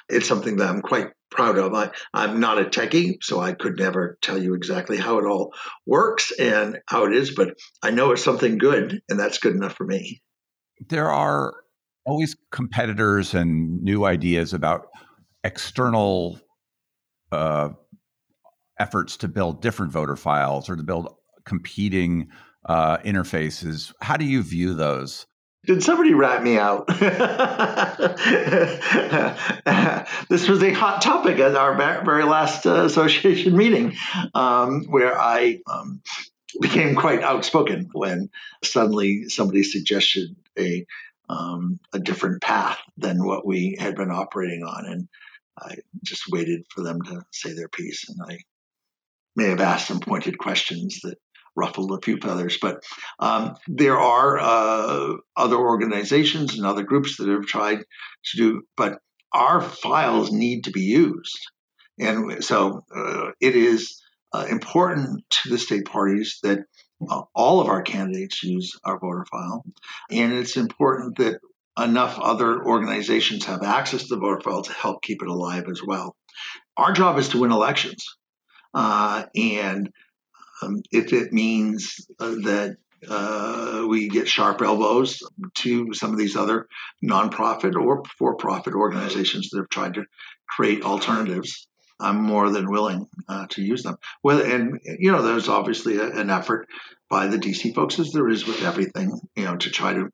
it's something that I'm quite proud of. I, I'm not a techie, so I could never tell you exactly how it all works and how it is, but I know it's something good, and that's good enough for me there are always competitors and new ideas about external uh, efforts to build different voter files or to build competing uh, interfaces. How do you view those? Did somebody rat me out? [LAUGHS] this was a hot topic at our very last uh, association meeting, um, where I um, became quite outspoken when suddenly somebody suggested a um, a different path than what we had been operating on, and I just waited for them to say their piece, and I may have asked some pointed questions that ruffled a few feathers. But um, there are uh, other organizations and other groups that have tried to do, but our files need to be used, and so uh, it is uh, important to the state parties that all of our candidates use our voter file. And it's important that enough other organizations have access to the voter file to help keep it alive as well. Our job is to win elections. Uh, and um, if it means uh, that uh, we get sharp elbows to some of these other nonprofit or for profit organizations that have tried to create alternatives, I'm more than willing uh, to use them. Well, and you know, there's obviously a, an effort by the DC folks, as there is with everything, you know, to try to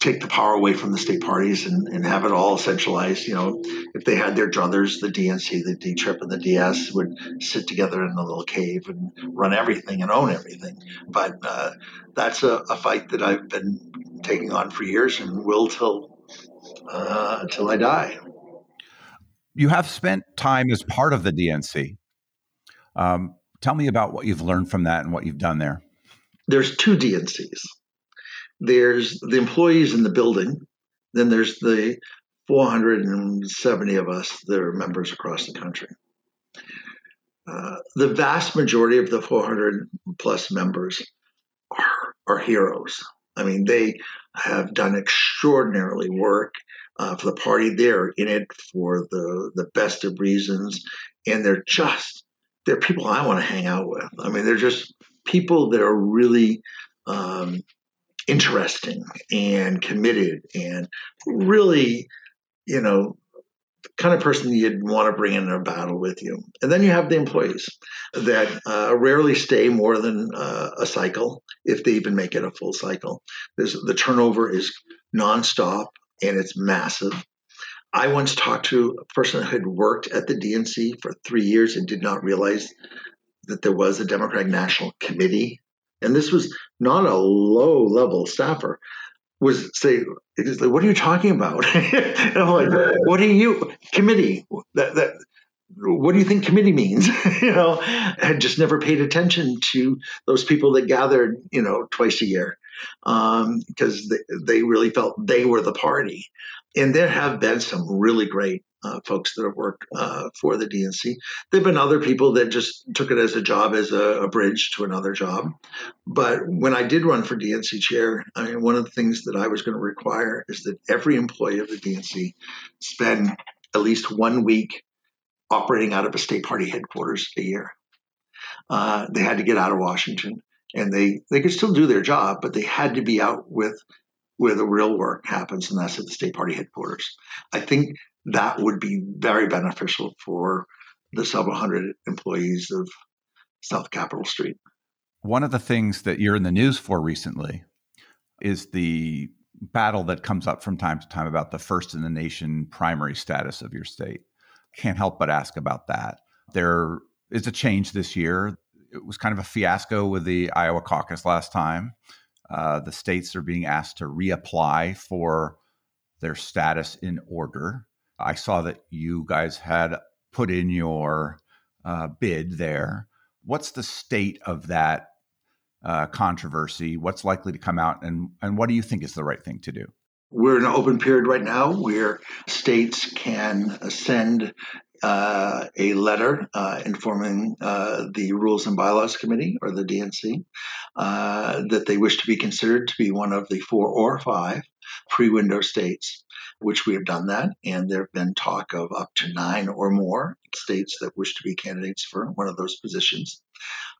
take the power away from the state parties and, and have it all centralized. You know, if they had their druthers, the DNC, the D Trip, and the DS would sit together in a little cave and run everything and own everything. But uh, that's a, a, fight that I've been taking on for years and will till uh, until I die you have spent time as part of the DNC. Um, tell me about what you've learned from that and what you've done there. There's two DNCs. There's the employees in the building, then there's the 470 of us that are members across the country. Uh, the vast majority of the 400 plus members are, are heroes. I mean, they have done extraordinarily work uh, for the party. They're in it for the the best of reasons, and they're just they're people I want to hang out with. I mean, they're just people that are really um, interesting and committed and really, you know, kind of person you'd want to bring in a battle with you. And then you have the employees that uh, rarely stay more than uh, a cycle, if they even make it a full cycle. There's, the turnover is nonstop and it's massive. I once talked to a person who had worked at the DNC for three years and did not realize that there was a Democratic National Committee. And this was not a low level staffer was say, "What are you talking about?" [LAUGHS] and I'm like, "What are you committee? That that." What do you think committee means? [LAUGHS] you know, I had just never paid attention to those people that gathered, you know, twice a year because um, they, they really felt they were the party. And there have been some really great uh, folks that have worked uh, for the DNC. There've been other people that just took it as a job, as a, a, bridge to another job. But when I did run for DNC chair, I mean, one of the things that I was going to require is that every employee of the DNC spend at least one week operating out of a state party headquarters a year. Uh, they had to get out of Washington, and they they could still do their job, but they had to be out with where the real work happens, and that's at the state party headquarters. I think that would be very beneficial for the several hundred employees of South Capitol Street. One of the things that you're in the news for recently is the battle that comes up from time to time about the first in the nation primary status of your state. Can't help but ask about that. There is a change this year. It was kind of a fiasco with the Iowa caucus last time. Uh, the states are being asked to reapply for their status in order. I saw that you guys had put in your uh, bid there. What's the state of that uh, controversy? What's likely to come out, and and what do you think is the right thing to do? We're in an open period right now where states can send uh, a letter uh, informing uh, the Rules and Bylaws Committee, or the DNC, uh, that they wish to be considered to be one of the four or five pre window states which we have done that. And there have been talk of up to nine or more states that wish to be candidates for one of those positions.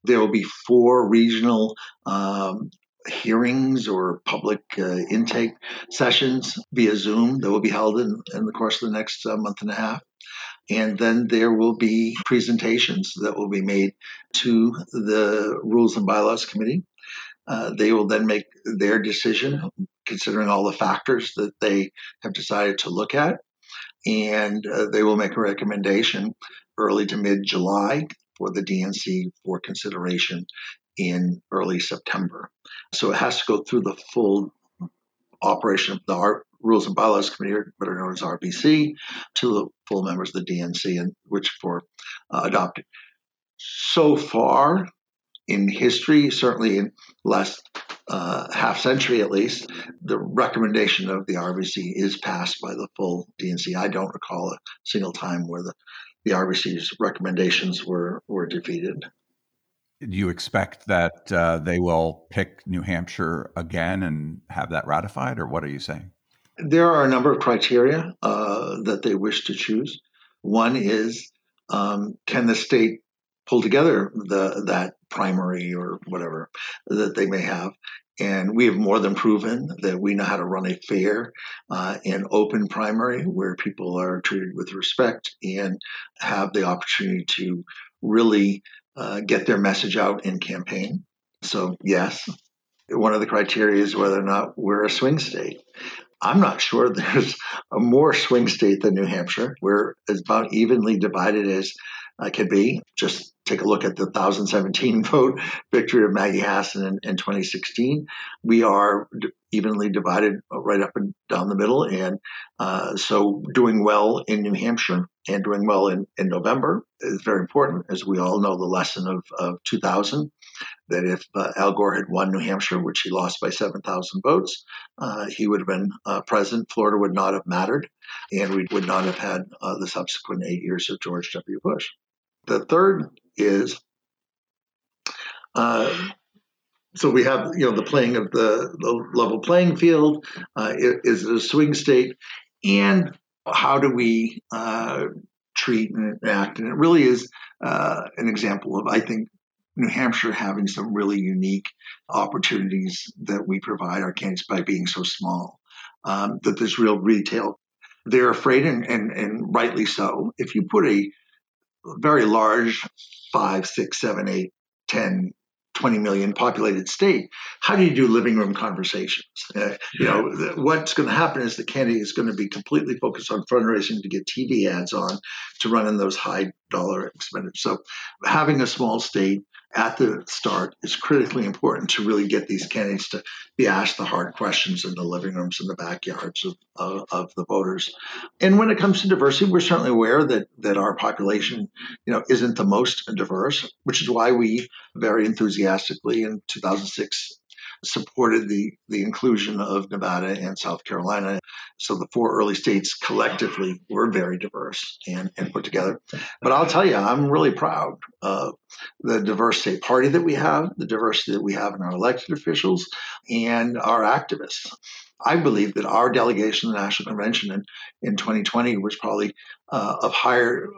There will be four regional um, hearings or public uh, intake sessions via Zoom that will be held in, in the course of the next uh, month and a half. And then there will be presentations that will be made to the Rules and Bylaws Committee. Uh, they will then make their decision considering all the factors that they have decided to look at. And uh, they will make a recommendation early to mid July for the DNC for consideration in early September. So it has to go through the full operation of the Rules and Bylaws Committee, better known as RBC, to the full members of the DNC, and which for uh, adopted. So far in history, certainly in the last uh, half century at least, the recommendation of the RBC is passed by the full DNC. I don't recall a single time where the, the RBC's recommendations were, were defeated. Do you expect that uh, they will pick New Hampshire again and have that ratified, or what are you saying? There are a number of criteria uh, that they wish to choose. One is um, can the state pull together the that primary or whatever that they may have. And we have more than proven that we know how to run a fair uh, and open primary where people are treated with respect and have the opportunity to really uh, get their message out in campaign. So, yes, one of the criteria is whether or not we're a swing state. I'm not sure [LAUGHS] there's a more swing state than New Hampshire. We're as about evenly divided as uh, could be. Just take a look at the 2017 [LAUGHS] vote victory of Maggie Hassan in, in 2016. We are evenly divided right up and down the middle. And uh, so doing well in New Hampshire and doing well in, in November is very important, as we all know the lesson of, of 2000 that if uh, Al Gore had won New Hampshire, which he lost by 7,000 votes, uh, he would have been uh, president. Florida would not have mattered, and we would not have had uh, the subsequent eight years of George W. Bush. The third is uh, so we have you know the playing of the, the level playing field. Uh, is it a swing state, and how do we treat and act? And it really is an example of I think New Hampshire having some really unique opportunities that we provide our candidates by being so small. Um, that there's real retail they're afraid, and, and, and rightly so. If you put a very large five, six, seven, eight, 10, 20 million populated state, how do you do living room conversations? Uh, you know, what's going to happen is the candidate is going to be completely focused on fundraising to get TV ads on to run in those high dollar expenditures. So having a small state at the start is critically important to really get these candidates to be asked the hard questions in the living rooms and the backyards of, of, of, the voters. And when it comes to diversity, we're certainly aware that that our population, you know, isn't the most diverse, which is why we very enthusiastically in 2006 supported the, the inclusion of Nevada and South Carolina. So the four early states collectively were very diverse and, and put together. But I'll tell you, I'm really proud of the diverse state party that we have, the diversity that we have in our elected officials and our activists. I believe that our delegation to the National Convention in, in 2020 was probably uh, of higher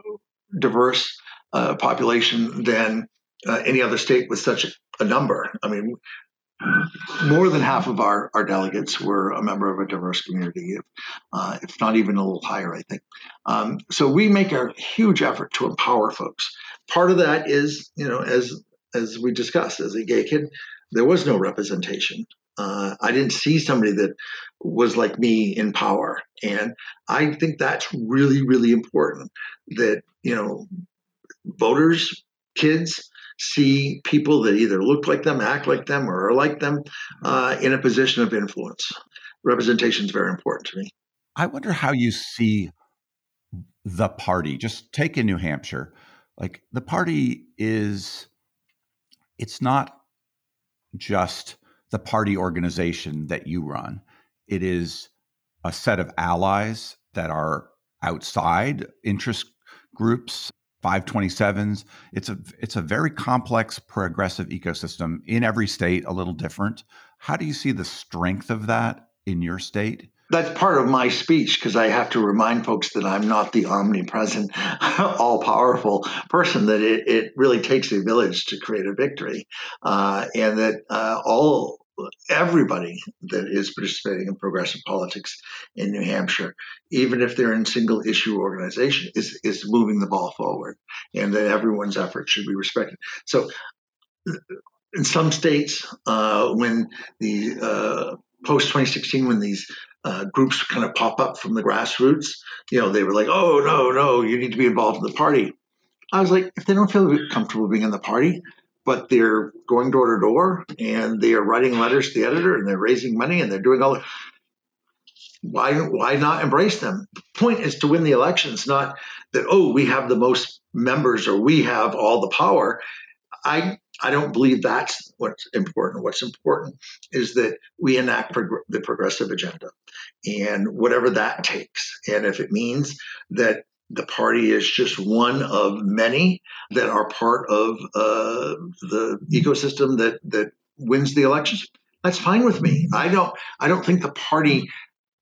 diverse uh, population than uh, any other state with such a, a number. I mean, more than half of our, our delegates were a member of a diverse community, if, uh, if not even a little higher, I think. Um, so we make a huge effort to empower folks. Part of that is, you know, as as we discussed, as a gay kid, there was no representation. Uh, I didn't see somebody that was like me in power, and I think that's really, really important. That you know, voters, kids, see people that either look like them, act like them, or are like them uh, in a position of influence. Representation is very important to me. I wonder how you see the party. Just take in New Hampshire. Like the party is, it's not just the party organization that you run, it is a set of allies that are outside interest groups 527s. It's a it's a very complex progressive ecosystem in every state, a little different. How do you see the strength of that in your state? That's part of my speech because I have to remind folks that I'm not the omnipresent, [LAUGHS] all powerful person, that it, it really takes a village to create a victory. Uh, and that uh, all everybody that is participating in progressive politics in New Hampshire, even if they're in single issue organization, is is moving the ball forward, and that everyone's effort should be respected. So, in some states, uh, when the uh, post 2016, when these uh, groups kind of pop up from the grassroots, you know, they were like, "Oh no, no, you need to be involved in the party." I was like, if they don't feel comfortable being in the party, but they're going door to door and they are writing letters to the editor and they're raising money and they're doing all. Why why not embrace them? The point is to win the elections, not that oh we have the most members or we have all the power. I I don't believe that's what's important. What's important is that we enact prog- the progressive agenda and whatever that takes. And if it means that the party is just one of many that are part of uh, the ecosystem that that wins the elections. That's fine with me. I don't I don't think the party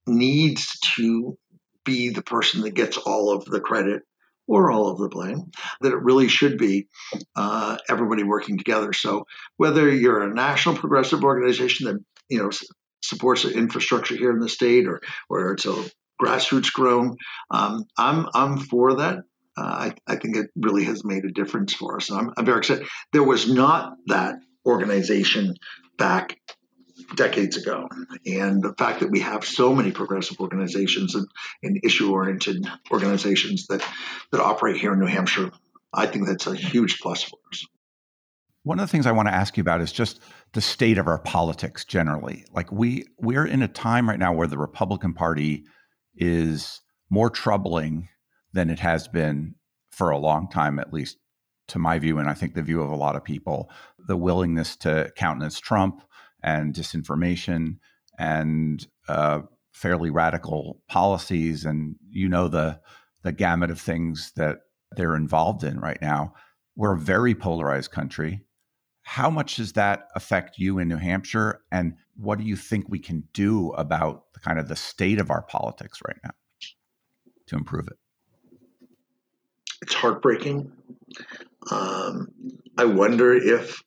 needs to be the person that gets all of the credit or all of the blame. That it really should be uh, everybody working together. So whether you're a national progressive organization that you know supports infrastructure here in the state, or or it's a grassroots grown. Um, I'm I'm for that. Uh, I, I, think it really has made a difference for us. I'm, I'm, very excited. There was not that organization back decades ago, and the fact that we have so many progressive organizations and, and issue-oriented organizations that that operate here in New Hampshire, I think that's a huge plus for us. One of the things I want to ask you about is just the state of our politics generally. Like we we're in a time right now where the Republican Party is more troubling than it has been for a long time, at least to my view, and I think the view of a lot of people. The willingness to countenance Trump and disinformation and uh, fairly radical policies, and you know the the gamut of things that they're involved in right now. We're a very polarized country. How much does that affect you in New Hampshire? And what do you think we can do about the kind of the state of our politics right now to improve it? It's heartbreaking. Um, I wonder if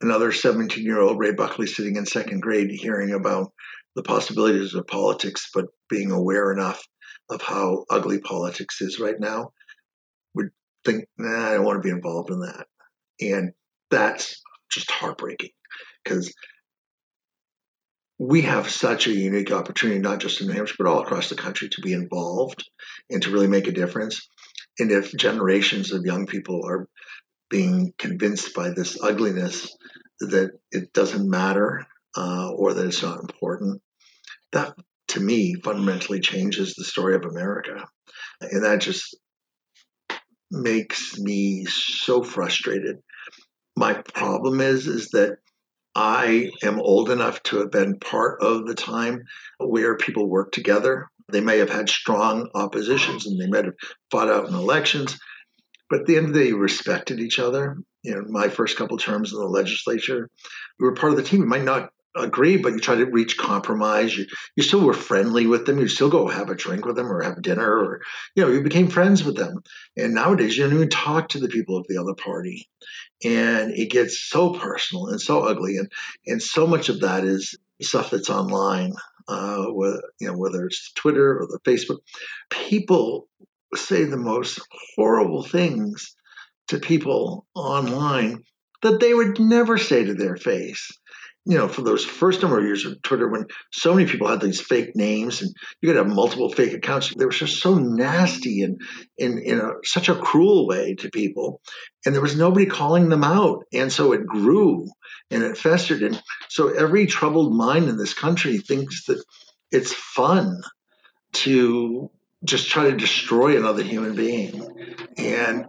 another 17 year old Ray Buckley sitting in second grade hearing about the possibilities of politics, but being aware enough of how ugly politics is right now would think, nah, I don't want to be involved in that. And that's just heartbreaking because we have such a unique opportunity, not just in New Hampshire, but all across the country to be involved and to really make a difference. And if generations of young people are being convinced by this ugliness that it doesn't matter uh, or that it's not important, that to me fundamentally changes the story of America. And that just makes me so frustrated. My problem is is that I am old enough to have been part of the time where people worked together. They may have had strong oppositions and they might have fought out in elections, but at the end of the day, respected each other. You know, my first couple terms in the legislature, we were part of the team. We might not agree, but you try to reach compromise. You, you still were friendly with them. You still go have a drink with them or have dinner or, you know, you became friends with them. And nowadays you don't even talk to the people of the other party. And it gets so personal and so ugly. And, and so much of that is stuff that's online, uh, whether, you know, whether it's Twitter or the Facebook. People say the most horrible things to people online that they would never say to their face you know, for those first number of years of Twitter, when so many people had these fake names and you could have multiple fake accounts, they were just so nasty and in, in such a cruel way to people. And there was nobody calling them out. And so it grew and it festered. And so every troubled mind in this country thinks that it's fun to just try to destroy another human being. And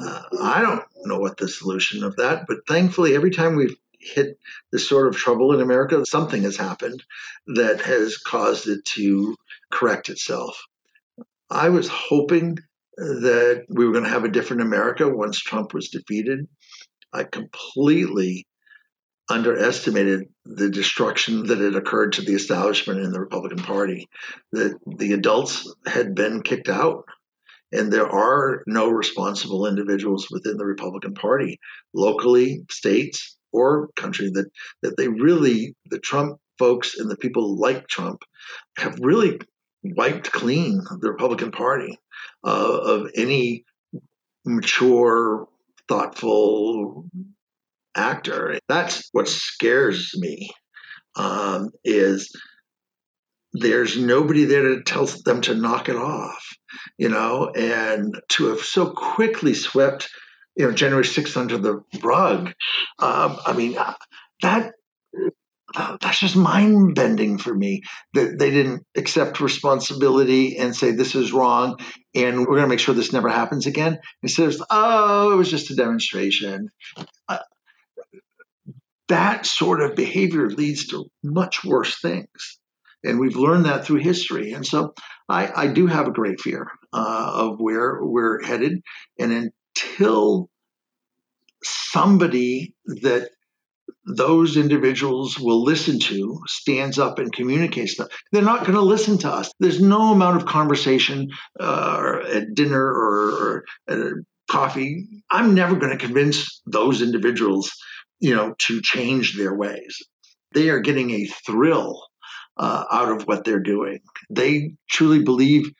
uh, I don't know what the solution of that, but thankfully, every time we've hit this sort of trouble in America, something has happened that has caused it to correct itself. I was hoping that we were going to have a different America once Trump was defeated. I completely underestimated the destruction that had occurred to the establishment in the Republican Party. That the adults had been kicked out, and there are no responsible individuals within the Republican Party, locally, states, or country that that they really the Trump folks and the people like Trump have really wiped clean the Republican Party uh, of any mature, thoughtful actor. That's what scares me. Um, is there's nobody there to tell them to knock it off, you know, and to have so quickly swept you know January 6th under the rug. Um, I mean, uh, that uh, that's just mind bending for me that they didn't accept responsibility and say this is wrong and we're going to make sure this never happens again instead of oh it was just a demonstration. Uh, that sort of behavior leads to much worse things. And we've learned that through history. And so I, I do have a great fear uh, of where we're headed. And until somebody that those individuals will listen to stands up and communicates them. They're not going to listen to us. There's no amount of conversation uh, at dinner or, or coffee. I'm never going to convince those individuals, you know, to change their ways. They are getting a thrill uh, out of what they're doing. They truly believe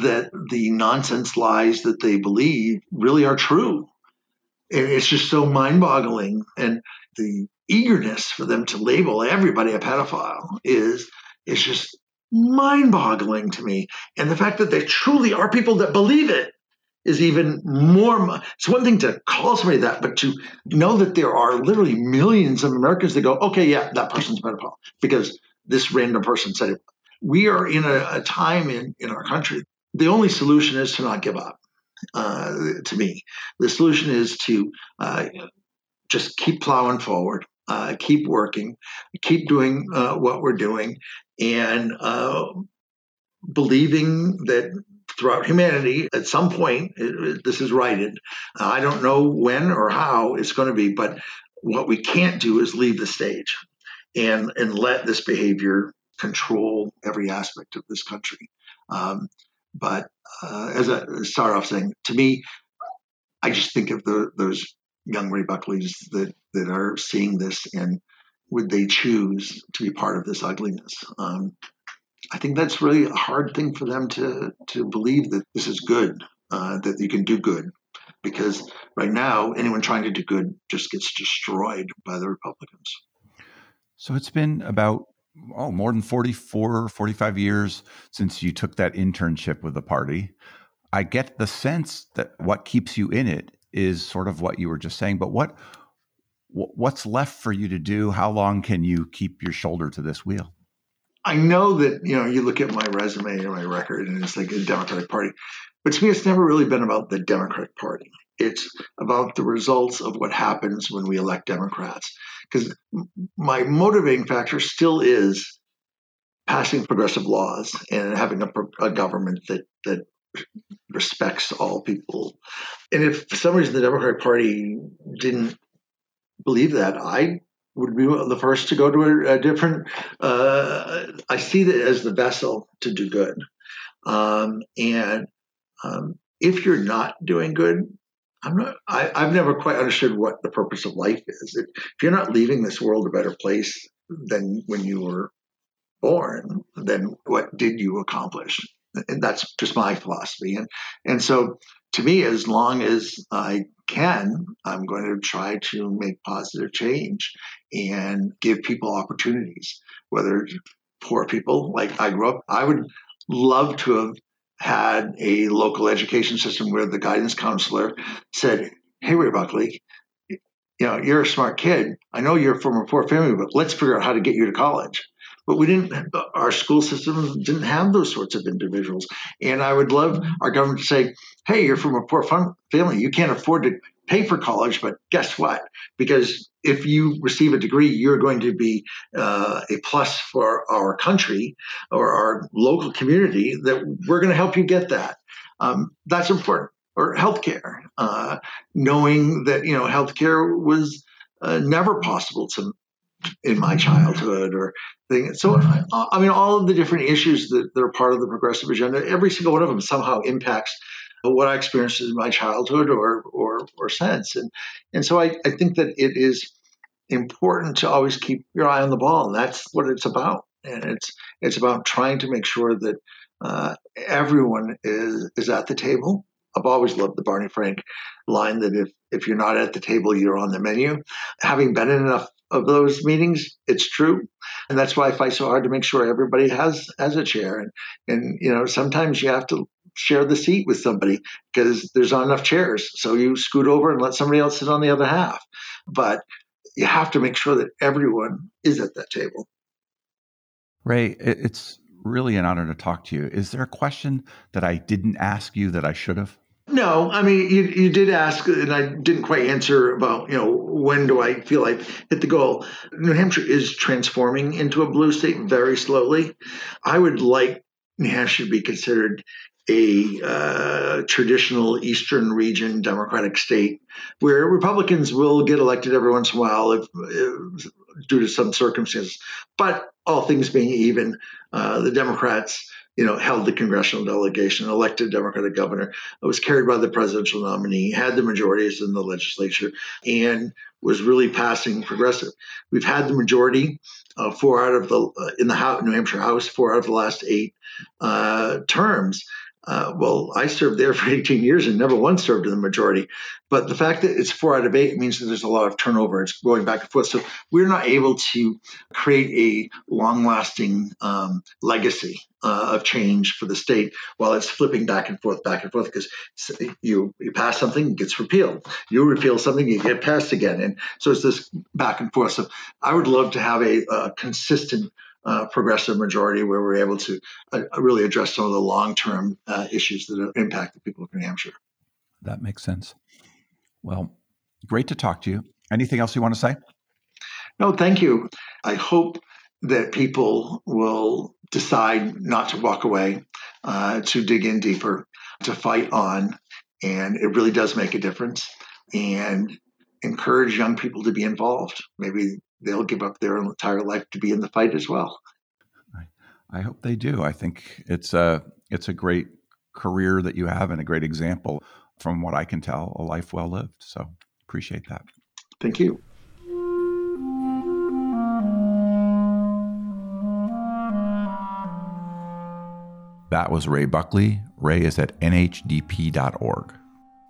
that the nonsense lies that they believe really are true. It's just so mind boggling. And the eagerness for them to label everybody a pedophile is, is just mind boggling to me. And the fact that there truly are people that believe it is even more. It's one thing to call somebody that, but to know that there are literally millions of Americans that go, okay, yeah, that person's a pedophile because this random person said it we are in a, a time in, in our country. The only solution is to not give up. Uh, to me, the solution is to uh, just keep plowing forward, uh, keep working, keep doing uh, what we're doing, and uh, believing that throughout humanity, at some point, it, this is righted. I don't know when or how it's going to be, but what we can't do is leave the stage and and let this behavior control every aspect of this country. Um, but uh, as I start off saying, to me, I just think of the, those young Ray Buckleys that, that are seeing this and would they choose to be part of this ugliness? Um, I think that's really a hard thing for them to to believe that this is good, uh, that you can do good, because right now anyone trying to do good just gets destroyed by the Republicans. So it's been about oh more than 44 45 years since you took that internship with the party. I get the sense that what keeps you in it is sort of what you were just saying, but what what's left for you to do? How long can you keep your shoulder to this wheel? I know that you know you look at my resume and my record, and it's like a Democratic Party, but to me, it's never really been about the Democratic Party. It's about the results of what happens when we elect Democrats. Because my motivating factor still is passing progressive laws and having a, a government that that respects all people. And if for some reason the Democratic Party didn't believe that, I would be the first to go to a, a different. Uh, I see that as the vessel to do good, um, and um, if you're not doing good, I'm not. I, have never quite understood what the purpose of life is. If, if you're not leaving this world a better place than when you were born, then what did you accomplish? And that's just my philosophy. And and so to me, as long as I can, I'm going to try to make positive change and give people opportunities, whether poor people, like I grew up, I would love to have had a local education system where the guidance counselor said, Hey, Ray Buckley, you know, you're a smart kid. I know you're from a poor family, but let's figure out how to get you to college. But we didn't, our school system didn't have those sorts of individuals. And I would love our government to say, hey, you're from a poor family. You can't afford to pay for college, but guess what? Because if you receive a degree, you're going to be uh, a plus for our country or our local community that we're going to help you get that. Um, that's important. Or healthcare, uh, knowing that you know healthcare was uh, never possible to in my childhood or thing. So, I mean, all of the different issues that, that are part of the progressive agenda, every single one of them somehow impacts what I experienced in my childhood or or, or since. And and so I, I think that it is important to always keep your eye on the ball, and that's what it's about. And it's it's about trying to make sure that uh, everyone is is at the table. I've always loved the Barney Frank line that if if you're not at the table, you're on the menu. Having been in enough of those meetings. It's true, and that's why I fight so hard to make sure everybody has has a chair. And and you know sometimes you have to share the seat with somebody because there's not enough chairs. So you scoot over and let somebody else sit on the other half. But you have to make sure that everyone is at that table. Ray, it's really an honor to talk to you. Is there a question that I didn't ask you that I should have? No, I mean you, you did ask, and I didn't quite answer about you know when do I feel like hit the goal. New Hampshire is transforming into a blue state very slowly. I would like New Hampshire to be considered a uh, traditional Eastern region Democratic state where Republicans will get elected every once in a while if, if due to some circumstances. But all things being even, uh, the Democrats you know, held the congressional delegation, elected Democratic governor, was carried by the presidential nominee, had the majorities in the legislature, and was really passing progressive. We've had the majority, uh, four out of the uh, in the New Hampshire House, four out of the last eight uh, terms. Uh, well, I served there [LAUGHS] for 18 years and never once served in the majority. But the fact that it's four out of eight means that there's a lot of turnover. It's going back and forth. So we're not able to create a long lasting um, legacy uh, of change for the state while it's flipping back and forth, back and forth, because you, you pass something, it gets repealed. You repeal something, you get passed again. And so it's this back and forth. So I would love to have a, a consistent uh, progressive majority where we're able to uh, really address some of the long term uh, issues that impact the people of New Hampshire. That makes sense. Well, great to talk to you. Anything else you want to say? No, thank you. I hope that people will decide not to walk away, uh, to dig in deeper, to fight on. And it really does make a difference. And encourage young people to be involved. Maybe they'll give up their entire life to be in the fight as well. I hope they do. I think it's a it's a great career that you have and a great example from what I can tell, a life well lived. So appreciate that. Thank you. That was Ray Buckley. Ray is at nhdp.org.